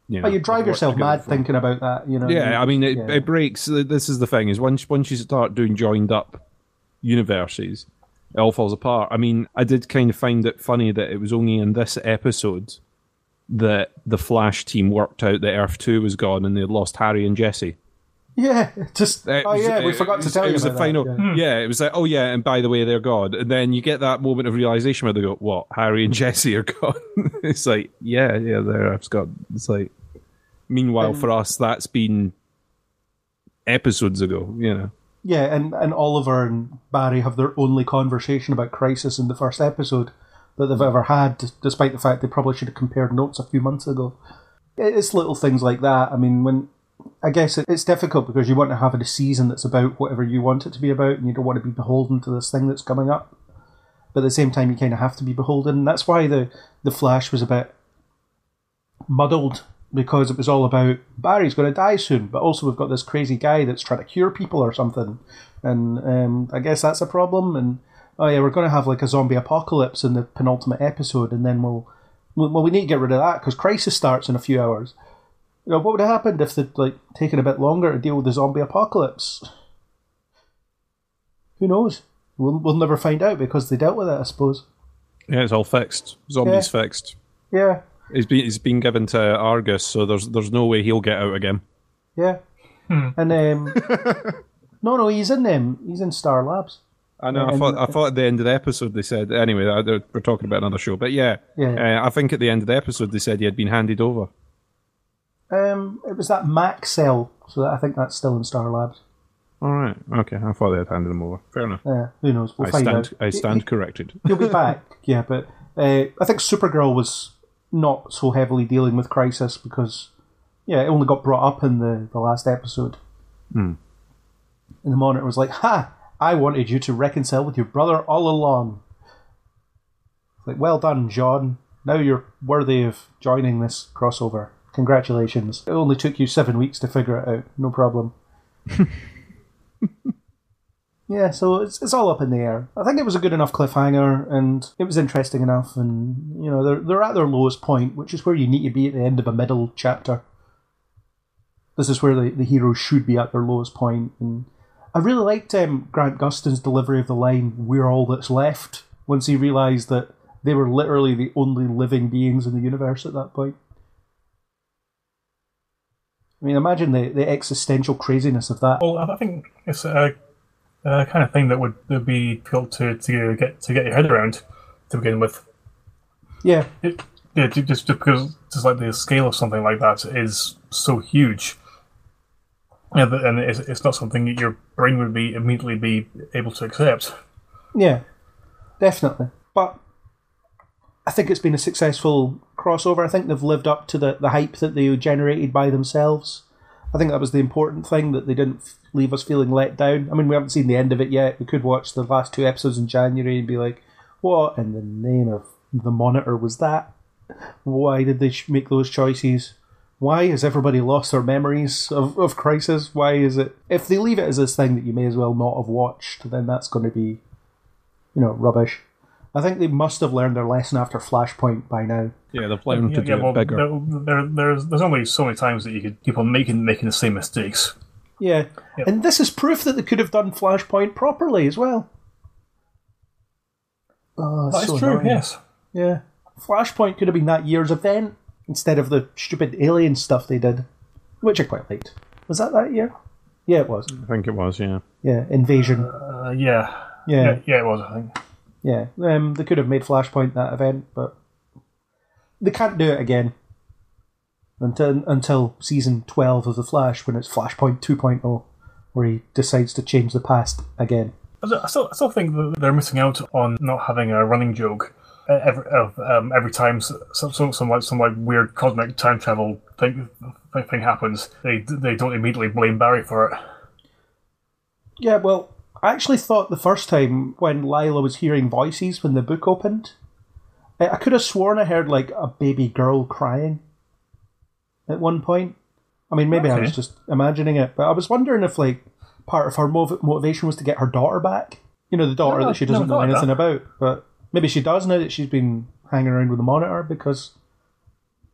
You, know, but you drive yourself mad for. thinking about that, you know. Yeah, I mean, it, Yeah. it breaks. This is the thing: is once once you start doing joined up universes, it all falls apart. I mean, I did kind of find it funny that it was only in this episode that the Flash team worked out that Earth Two was gone and they had lost Harry and Jesse. Yeah, just uh, It oh was- yeah, we uh, it forgot to tell you. it was the final. that. yeah. Yeah. it was like, oh yeah, and by the way, they're gone. And then you get that moment of realization where they go, "What? Harry and <laughs> Jesse are gone." <laughs> it's like, yeah, yeah, they're gone. It's like, meanwhile, for us, that's been episodes ago. You know. Yeah, and, and Oliver and Barry have their only conversation about Crisis in the first episode that they've ever had, despite the fact they probably should have compared notes a few months ago. It's little things like that. I mean, when I guess it's difficult because you want to have a season that's about whatever you want it to be about, and you don't want to be beholden to this thing that's coming up. But at the same time, you kind of have to be beholden. And that's why the the Flash was a bit muddled because it was all about Barry's going to die soon, but also we've got this crazy guy that's trying to cure people or something, and um, I guess that's a problem. And oh yeah, we're going to have like a zombie apocalypse in the penultimate episode, and then we'll well we need to get rid of that because Crisis starts in a few hours. You know, what would have happened if they'd like taken a bit longer to deal with the zombie apocalypse? Who knows? We'll, we'll never find out because they dealt with it, I suppose. Yeah, it's all fixed. Zombies fixed. Yeah. He's been he's been given to Argus, so there's there's no way he'll get out again. Yeah. And um, <laughs> no, no, he's in them. He's in Star Labs. I know. I And- thought I thought at the end of the episode they said anyway. I- We're talking about another show, but yeah, Yeah. Uh, I think at the end of the episode they said he had been handed over. Um, it was that Mac cell, so I think that's still in Star Labs. All right, okay. I thought they had handed him over. Fair enough. Yeah, who knows? We'll I find stand. out. I stand corrected. <laughs> He'll be back, yeah, but uh, I think Supergirl was not so heavily dealing with Crisis because, yeah, it only got brought up in the, the last episode. And the Monitor was like, Ha! I wanted you to reconcile with your brother all along. It's like, well done, J'onn. Now you're worthy of joining this crossover. Congratulations. It only took you seven weeks to figure it out. No problem. <laughs> Yeah, so it's it's all up in the air. I think it was a good enough cliffhanger, and it was interesting enough. And you know, they're they're at their lowest point, which is where you need to be at the end of a middle chapter. This is where the, the heroes should be at their lowest point. and I really liked um, Grant Gustin's delivery of the line "We're all that's left" once he realised that they were literally the only living beings in the universe at that point. I mean, imagine the, the existential craziness of that. Well, I think it's a, a kind of thing that would, would be difficult to, to get to get your head around to begin with. Yeah, It, yeah, ju- just because just like the scale of something like that is so huge, yeah, and it's, it's not something that your brain would be immediately be able to accept. Yeah, definitely. But I think it's been a successful crossover. I think they've lived up to the, the hype that they generated by themselves. I think that was the important thing that they didn't f- leave us feeling let down. I mean, we haven't seen the end of it yet. We could watch the last two episodes in January and be like, "What in the name of the monitor was that? Why did they make those choices? Why has everybody lost their memories of, of Crisis? Why is it? If they leave it as this thing that you may as well not have watched, then that's going to be you know, rubbish. I think they must have learned their lesson after Flashpoint by now. Yeah, they're planning to do yeah, well, it bigger. there, there, there's there's only so many times that you could keep on making making the same mistakes. Yeah. Yep. And this is proof that they could have done Flashpoint properly as well. Oh, it's That's so true. annoying. Yes. Yeah. Flashpoint could have been that year's event instead of the stupid alien stuff they did, which I quite liked. Was that that year? Yeah, it was. I think it was. Yeah. Yeah, Invasion. Uh, yeah. Yeah. yeah. Yeah, it was. I think. Yeah, um, they could have made Flashpoint that event, but they can't do it again until until season twelve of the Flash, when it's Flashpoint 2.0, where he decides to change the past again. I still- I still, think that they're missing out on not having a running joke uh, every of, um, every time some some some like some like weird cosmic time travel thing thing, thing happens. They they don't immediately blame Barry for it. Yeah, well, I actually thought the first time when Lyla was hearing voices when the book opened, I I could have sworn I heard like a baby girl crying at one point. I mean, maybe I was just imagining it, but I was wondering if like part of her mov- motivation was to get her daughter back. You know, the daughter No, that she doesn't know thought anything that. about, but maybe she does now that she's been hanging around with the monitor because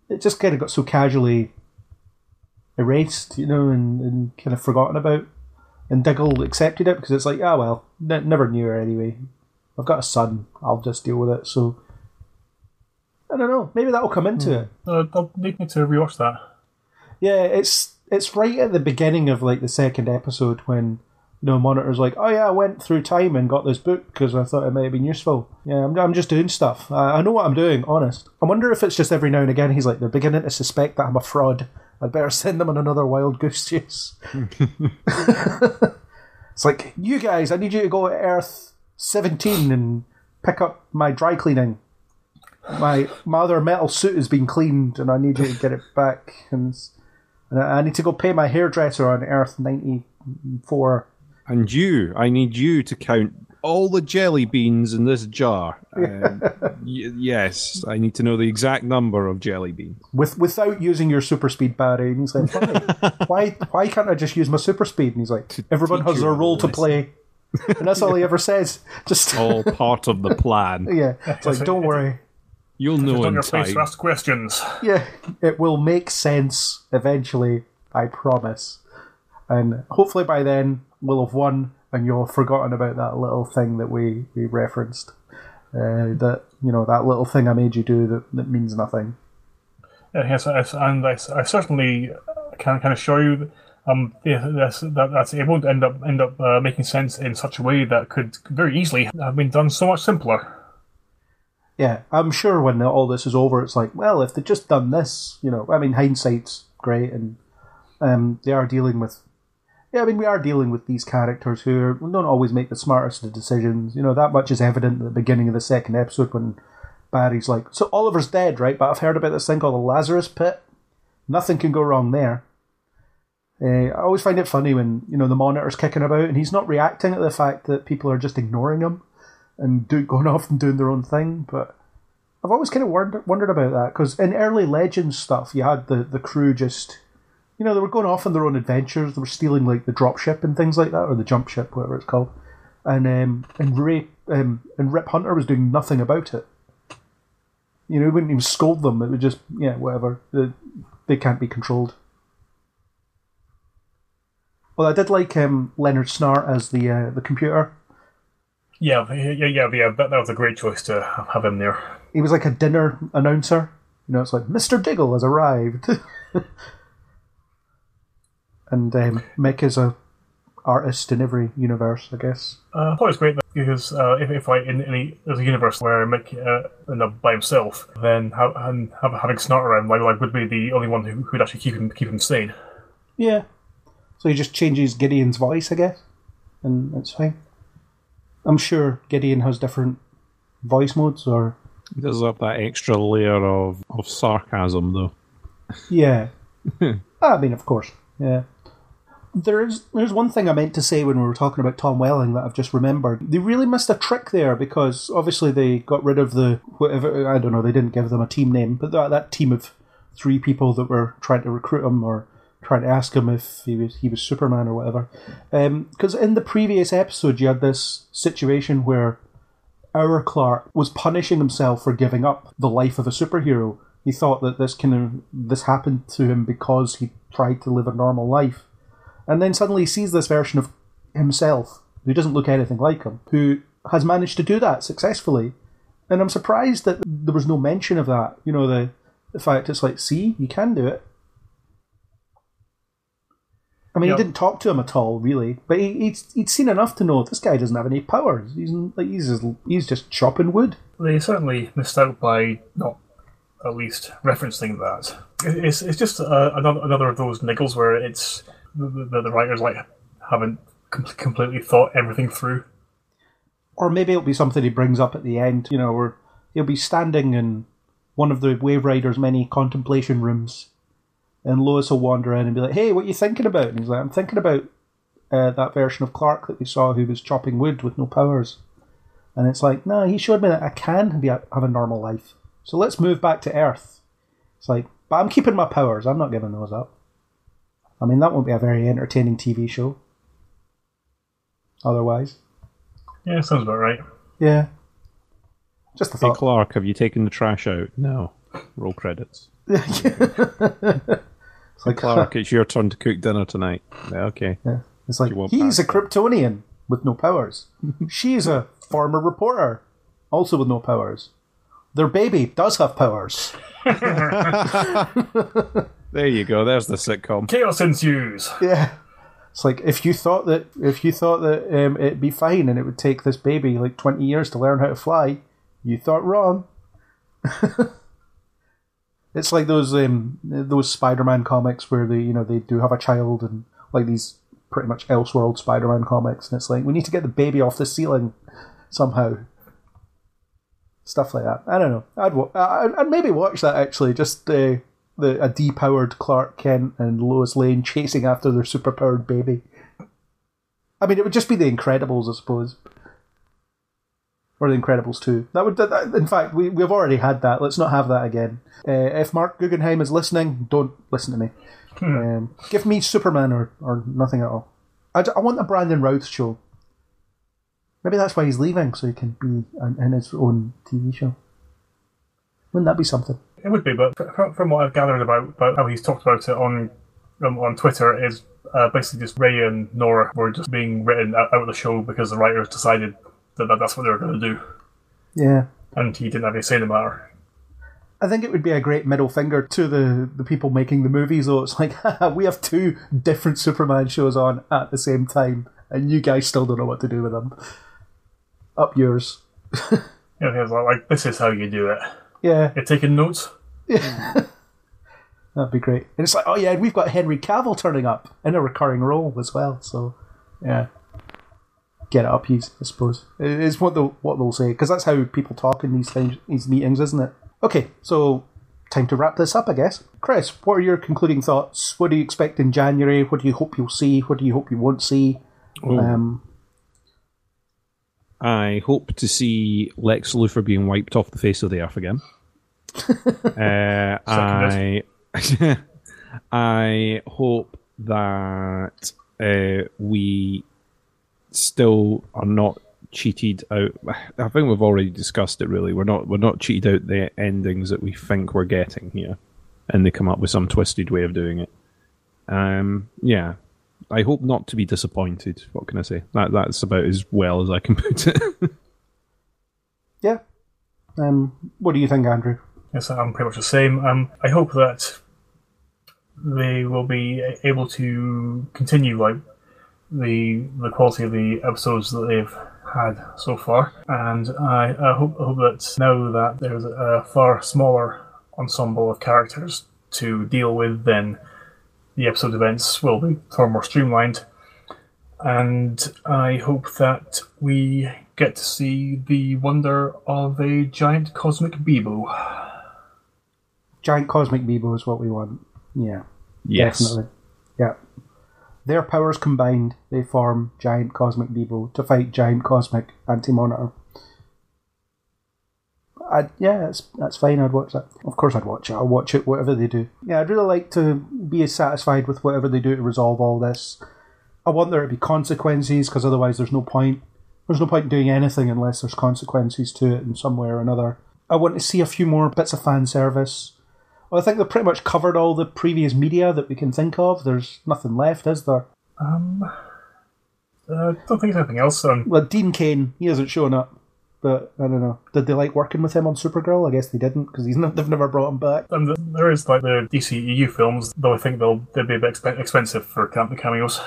it just kind of got so casually erased, you know, and, and kind of forgotten about. And Diggle accepted it because it's like, ah, well, n- never knew her anyway. I've got a son. I'll just deal with it. So I don't know. Maybe that'll come into it. Uh, they'll need me to rewatch that. Yeah, it's it's right at the beginning of like the second episode when you know Monitor's like, oh yeah, I went through time and got this book because I thought it might have been useful. Yeah, I'm, I'm just doing stuff. I, I know what I'm doing. Honest. I wonder if it's just every now and again he's like they're beginning to suspect that I'm a fraud. I'd better send them on another wild goose chase. it's like you guys, I need you to go to Earth 17 and pick up my dry cleaning. My my other metal suit has been cleaned and I need you to get it back. And, and I need to go pay my hairdresser on Earth 94 And you, I need you to count all the jelly beans in this jar. <laughs> Um, y- yes, I need to know the exact number of jelly beans. with without using your super speed Barry and he's like why <laughs> why, why can't I just use my super speed and he's like everyone teach has you their a role to lesson." play and that's all he <laughs> ever says just All part of the plan. yeah it's like don't worry You'll Just know on in your face to ask questions. yeah it will make sense eventually I promise and hopefully by then we'll have won and you'll have forgotten about that little thing that we, we referenced. Uh, that you know that little thing I made you do that, that means nothing. yes, yes, and I, I certainly can kind of show you. Um, yeah, that's, that, that's it won't end up end up uh, making sense in such a way that could very easily have been done so much simpler. Yeah, I'm sure when all this is over, it's like, well, if they'd just done this, you know, I mean, hindsight's great, and um, they are dealing with, yeah, I mean, we are dealing with these characters who don't always make the smartest of decisions. You know, that much is evident at the beginning of the second episode when Barry's like, so Oliver's dead, right? But I've heard about this thing called the Lazarus Pit. Nothing can go wrong there. Uh, I always find it funny when you know the monitor's kicking about and he's not reacting to the fact that people are just ignoring him and do, going <laughs> off and doing their own thing. But I've always kind of wondered, wondered about that because in early Legends stuff, you had the, the crew just, you know, they were going off on their own adventures. They were stealing like the drop ship and things like that, or the jump ship, whatever it's called. And um, and Ray um, and Rip Hunter was doing nothing about it. You know, he wouldn't even scold them. It would just, yeah, whatever. They, they can't be controlled. Well, I did like um, Leonard Snart as the uh, the computer. Yeah, yeah, yeah, yeah. That, that was a great choice to have him there. He was like a dinner announcer. You know, it's like Mr. Diggle has arrived, <laughs> and um, Mick is a artist in every universe, I guess. Uh, I thought it was great because uh, if, if I in any there's a universe where Mick uh, ended up by himself, then ha- and have, having Snart around like, like would be the only one who would actually keep him keep him sane. Yeah. So he just changes Gideon's voice, I guess, and it's fine. I'm sure Gideon has different voice modes, or He does have that extra layer of, of sarcasm, though. yeah. <laughs> I mean, of course, yeah. There's there's one thing I meant to say when we were talking about Tom Welling that I've just remembered. They really missed a trick there because obviously they got rid of the whatever I don't know. They didn't give them a team name, but that that team of three people that were trying to recruit him or trying to ask him if he was he was Superman or whatever. Um, because in the previous episode, you had this situation where our Clark was punishing himself for giving up the life of a superhero. He thought that this kind of this happened to him because he tried to live a normal life, and then suddenly he sees this version of himself who doesn't look anything like him, who has managed to do that successfully. And I'm surprised that there was no mention of that. You know, the the fact it's like, see, you can do it. I mean, Yeah. he didn't talk to him at all, really, but he, he'd, he'd seen enough to know this guy doesn't have any powers. He's like he's just, he's just chopping wood. They certainly missed out by not at least referencing that. It's it's just uh, another another of those niggles where it's the, the, writers like haven't com- completely thought everything through. Or maybe it'll be something he brings up at the end. You know, where he'll be standing in one of the Waverider's many contemplation rooms, and Lois will wander in and be like, "Hey, what you thinking about?" And he's like, "I'm thinking about uh, that version of Clark that we saw who was chopping wood with no powers." And it's like, no, he showed me that I can be have a normal life. So let's move back to Earth. It's like, but I'm keeping my powers. I'm not giving those up. I mean, that won't be a very entertaining TV show. Otherwise, Yeah, sounds about right. yeah. Just a Hey, thought. Clark, have you taken the trash out? No. Roll credits. <laughs> It's like Clark, it's your turn to cook dinner tonight. Yeah, okay. Yeah. It's like he's pass a Kryptonian with no powers. She's a former reporter, also with no powers. Their baby does have powers. <laughs> <laughs> There you go. There's the sitcom. Chaos ensues. Yeah. It's like if you thought that if you thought that um, it'd be fine and it would take this baby like twenty years to learn how to fly, you thought wrong. <laughs> it's like those um, those Spider-Man comics where they you know they do have a child and like these pretty much Elseworld Spider-Man comics, and it's like we need to get the baby off the ceiling somehow. Stuff like that. I don't know. I'd wa- I'd, I'd maybe watch that actually. Just uh, the a depowered Clark Kent and Lois Lane chasing after their superpowered baby. I mean, it would just be the Incredibles, I suppose, or the Incredibles too. That would. That, in fact, we we've already had that. Let's not have that again. Uh, if Marc Guggenheim is listening, don't listen to me. Um, give me Superman or, or nothing at all. I, I want a Brandon Routh show. Maybe that's why he's leaving, so he can be in his own TV show. Wouldn't that be something? It would be, but fr- from what I've gathered about, about how he's talked about it on um, on Twitter, is uh, basically just Ray and Nora were just being written out, of the show because the writers decided that, that that's what they were going to do, Yeah. and he didn't have any say in the matter. I think it would be a great middle finger to the, the people making the movies, though. It's like, <laughs> we have two different Superman shows on at the same time, and you guys still don't know what to do with them. Up yours. You know, he was like, like, this is how you do it. Yeah, You're taking notes. Yeah. <laughs> that'd be great. And it's like, oh yeah, we've got Henry Cavill turning up in a recurring role as well. So, yeah, get it up, he's I suppose It- it's what they'll what they'll say because that's how people talk in these things, these meetings, isn't it? Okay, so time to wrap this up, I guess. Chris, what are your concluding thoughts? What do you expect in January? What do you hope you'll see? What do you hope you won't see? Um, I hope to see Lex Luthor being wiped off the face of the earth again. <laughs> uh, I <laughs> I hope that uh, we still are not cheated out. <sighs> I think we've already discussed it. Really, we're not we're not cheated out the endings that we think we're getting here, and they come up with some twisted way of doing it. Um, yeah, I hope not to be disappointed. What can I say? That that's about as well as I can <laughs> put it. yeah. Um, what do you think, Andrew? Yes, I'm pretty much the same. Um, I hope that they will be able to continue like the the quality of the episodes that they've had so far, and I, I hope, I hope that now that there's a far smaller ensemble of characters to deal with, then the episode events will be far more streamlined. And I hope that we get to see the wonder of a giant cosmic Beebo. Giant cosmic Beebo is what we want. Yeah. yes. Definitely. Yeah. Their powers combined, they form Giant Cosmic Beebo to fight Giant Cosmic Anti Monitor. I, yeah, that's, that's fine. I'd watch that. Of course, I'd watch it. I'll watch it, whatever they do. Yeah, I'd really like to be satisfied with whatever they do to resolve all this. I want there to be consequences because otherwise, there's no point. There's no point in doing anything unless there's consequences to it in some way or another. I want to see a few more bits of fan service. Well, I think they've pretty much covered all the previous media that we can think of. There's nothing left, is there? Um, uh, don't think there's anything else. Um, Well, Dean Cain, he hasn't shown up. But I don't know. Did they like working with him on Supergirl? I guess they didn't because he's not, <laughs> they've never brought him back. and th- there is like the DCEU films, though I think they'll they'll be a bit exp- expensive for cam- cameos.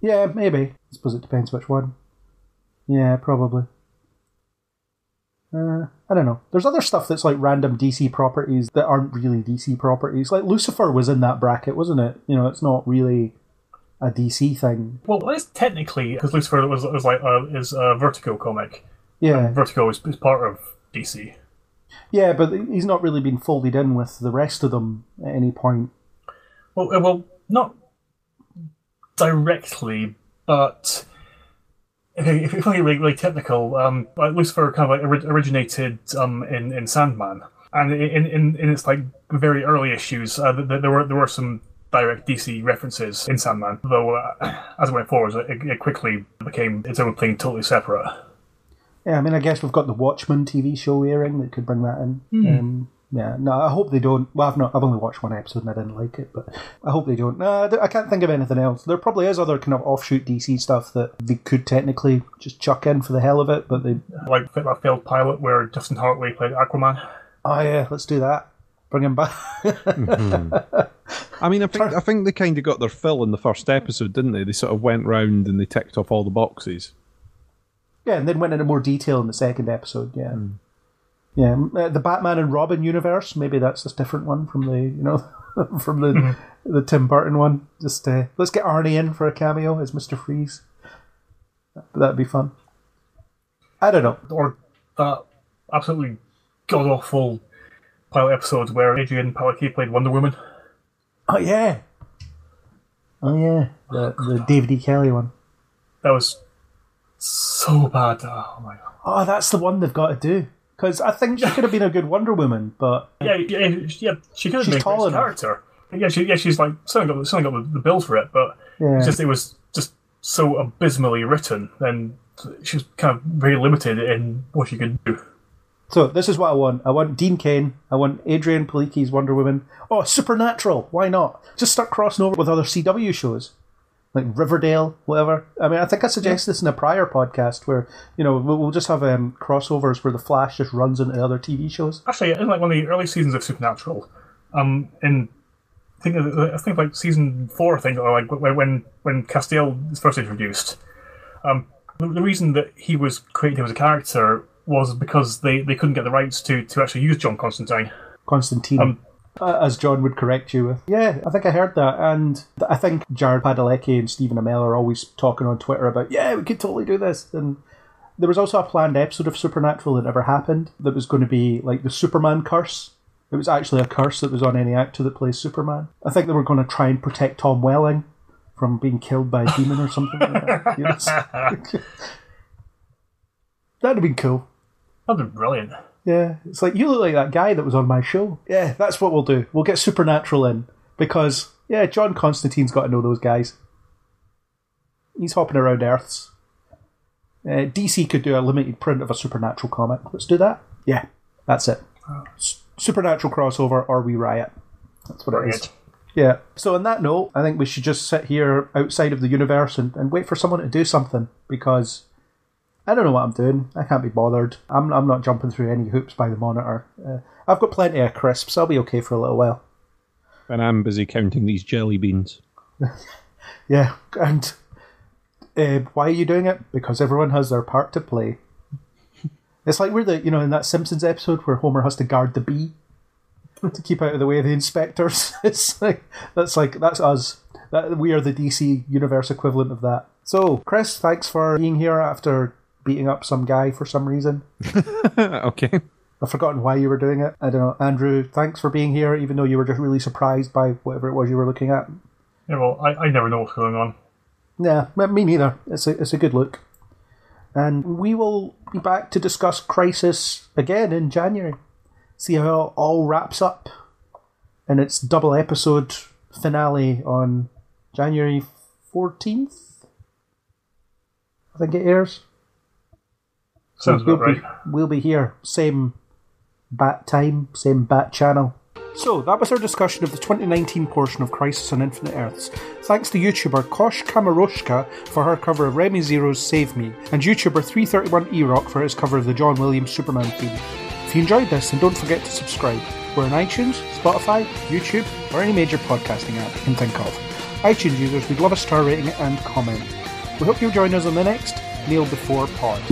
Yeah, maybe. I suppose it depends which one. Yeah, probably. Uh, I don't know. There's other stuff that's like random DC properties that aren't really DC properties. Like Lucifer was in that bracket, wasn't it? You know, it's not really a DC thing. Well, it's technically because Lucifer was, was like uh, is a Vertigo comic. Yeah, Vertigo is, is part of DC. yeah, but he's not really been folded in with the rest of them at any point. Well, uh, well, not directly, but if you're really, really technical, um, Lucifer kind of like originated um, in in Sandman, and in in, in its like very early issues, uh, th- th- there were there were some direct DC references in Sandman, though uh, as it went forward, it, it quickly became its own thing, totally separate. Yeah, I mean, I guess we've got the Watchmen TV show airing that could bring that in. Um, yeah, no, I hope they don't. Well, I've not. I've only watched one episode and I didn't like it, but I hope they don't. No, I d- I can't think of anything else. There probably is other kind of offshoot DC stuff that they could technically just chuck in for the hell of it, but they. Like that failed pilot where Justin Hartley played Aquaman. Oh yeah, let's do that. Bring him back. I mean, I think I think they kind of got their fill in the first episode, didn't they? They sort of went round and they ticked off all the boxes. Yeah, and then went into more detail in the second episode. Yeah. Yeah, uh, the Batman and Robin universe. Maybe that's a different one from the you know <laughs> from the the Tim Burton one. Just uh, let's get Arnie in for a cameo as Mister Freeze. That'd be fun. I don't know. or that absolutely god awful pilot episode where Adrianne Palicki played Wonder Woman. Oh yeah. Oh yeah, the the David E. Kelley one. That was so bad. Oh my god. Oh, that's the one they've got to do because I think she could have been a good Wonder Woman, but Yeah, yeah, yeah. She could have She's been a tall great character. Yeah, she, yeah, she's like certainly got certainly got the, the build for it, but Yeah. just it was just so abysmally written, and she was kind of very limited in what she could do. So this is what I want. I want Dean Cain. I want Adrianne Palicki's Wonder Woman. Oh, Supernatural. Why not? Just start crossing over with other CW shows. Like Riverdale, whatever. I mean, I think I suggested this in a prior podcast where you know we'll, just have um, crossovers where the Flash just runs into other TV shows. Actually, in like one of the early seasons of Supernatural, um, in I think I think like season four, I think, or like when when when Castiel is first introduced, um, the, the reason that he was created as a character was because they, they couldn't get the rights to, to actually use John Constantine. Constantine. Um, uh, as John would correct you with. Yeah, I think I heard that, and I think Jared Padalecki and Stephen Amell are always talking on Twitter about, yeah, we could totally do this. And there was also a planned episode of Supernatural that never happened that was going to be like the Superman curse. It was actually a curse that was on any actor that plays Superman. I think they were going to try and protect Tom Welling from being killed by a demon or something like that. Yes. <laughs> <laughs> That'd have been cool. That'd be brilliant. Yeah, it's like you look like that guy that was on my show. Yeah, that's what we'll do. We'll get Supernatural in because yeah, John Constantine's got to know those guys. He's hopping around Earths. Uh, DC could do a limited print of a Supernatural comic. Let's do that. Yeah, that's it. S- Supernatural crossover or we riot. That's what it is. Yeah. So on that note, I think we should just sit here outside of the universe and, and wait for someone to do something because I don't know what I'm doing. I can't be bothered. I'm I'm not jumping through any hoops by the monitor. Uh, I've got plenty of crisps. I'll be okay for a little while. And I'm busy counting these jelly beans. <laughs> Yeah. And uh, why are you doing it? Because everyone has their part to play. <laughs> It's like we're the you know in that Simpsons episode where Homer has to guard the bee <laughs> to keep out of the way of the inspectors. It's like that's like that's us. That we are the DC universe equivalent of that. So, Chris, thanks for being here after beating up some guy for some reason. <laughs> okay. I've forgotten why you were doing it. I don't know. Andrew, thanks for being here, even though you were just really surprised by whatever it was you were looking at. Yeah, well, I, I never know what's going on. Yeah, me me neither. It's a, it's a good look. And we will be back to discuss Crisis again in January. See how it all wraps up in its double episode finale on January 14th. I think it airs. Sounds we'll about be, right. we'll be here, same bat time, same bat channel. So that was our discussion of the 2019 portion of Crisis on Infinite Earths. Thanks to YouTuber Kosh Kamaroshka for her cover of Remy Zero's Save Me, and YouTuber 331 E-Rock for his cover of the John Williams Superman theme. If you enjoyed this, then don't forget to subscribe. We're on iTunes, Spotify, YouTube, or any major podcasting app you can think of. iTunes users, we'd love a star rating and comment. We hope you'll join us on the next Kneel Before Pod.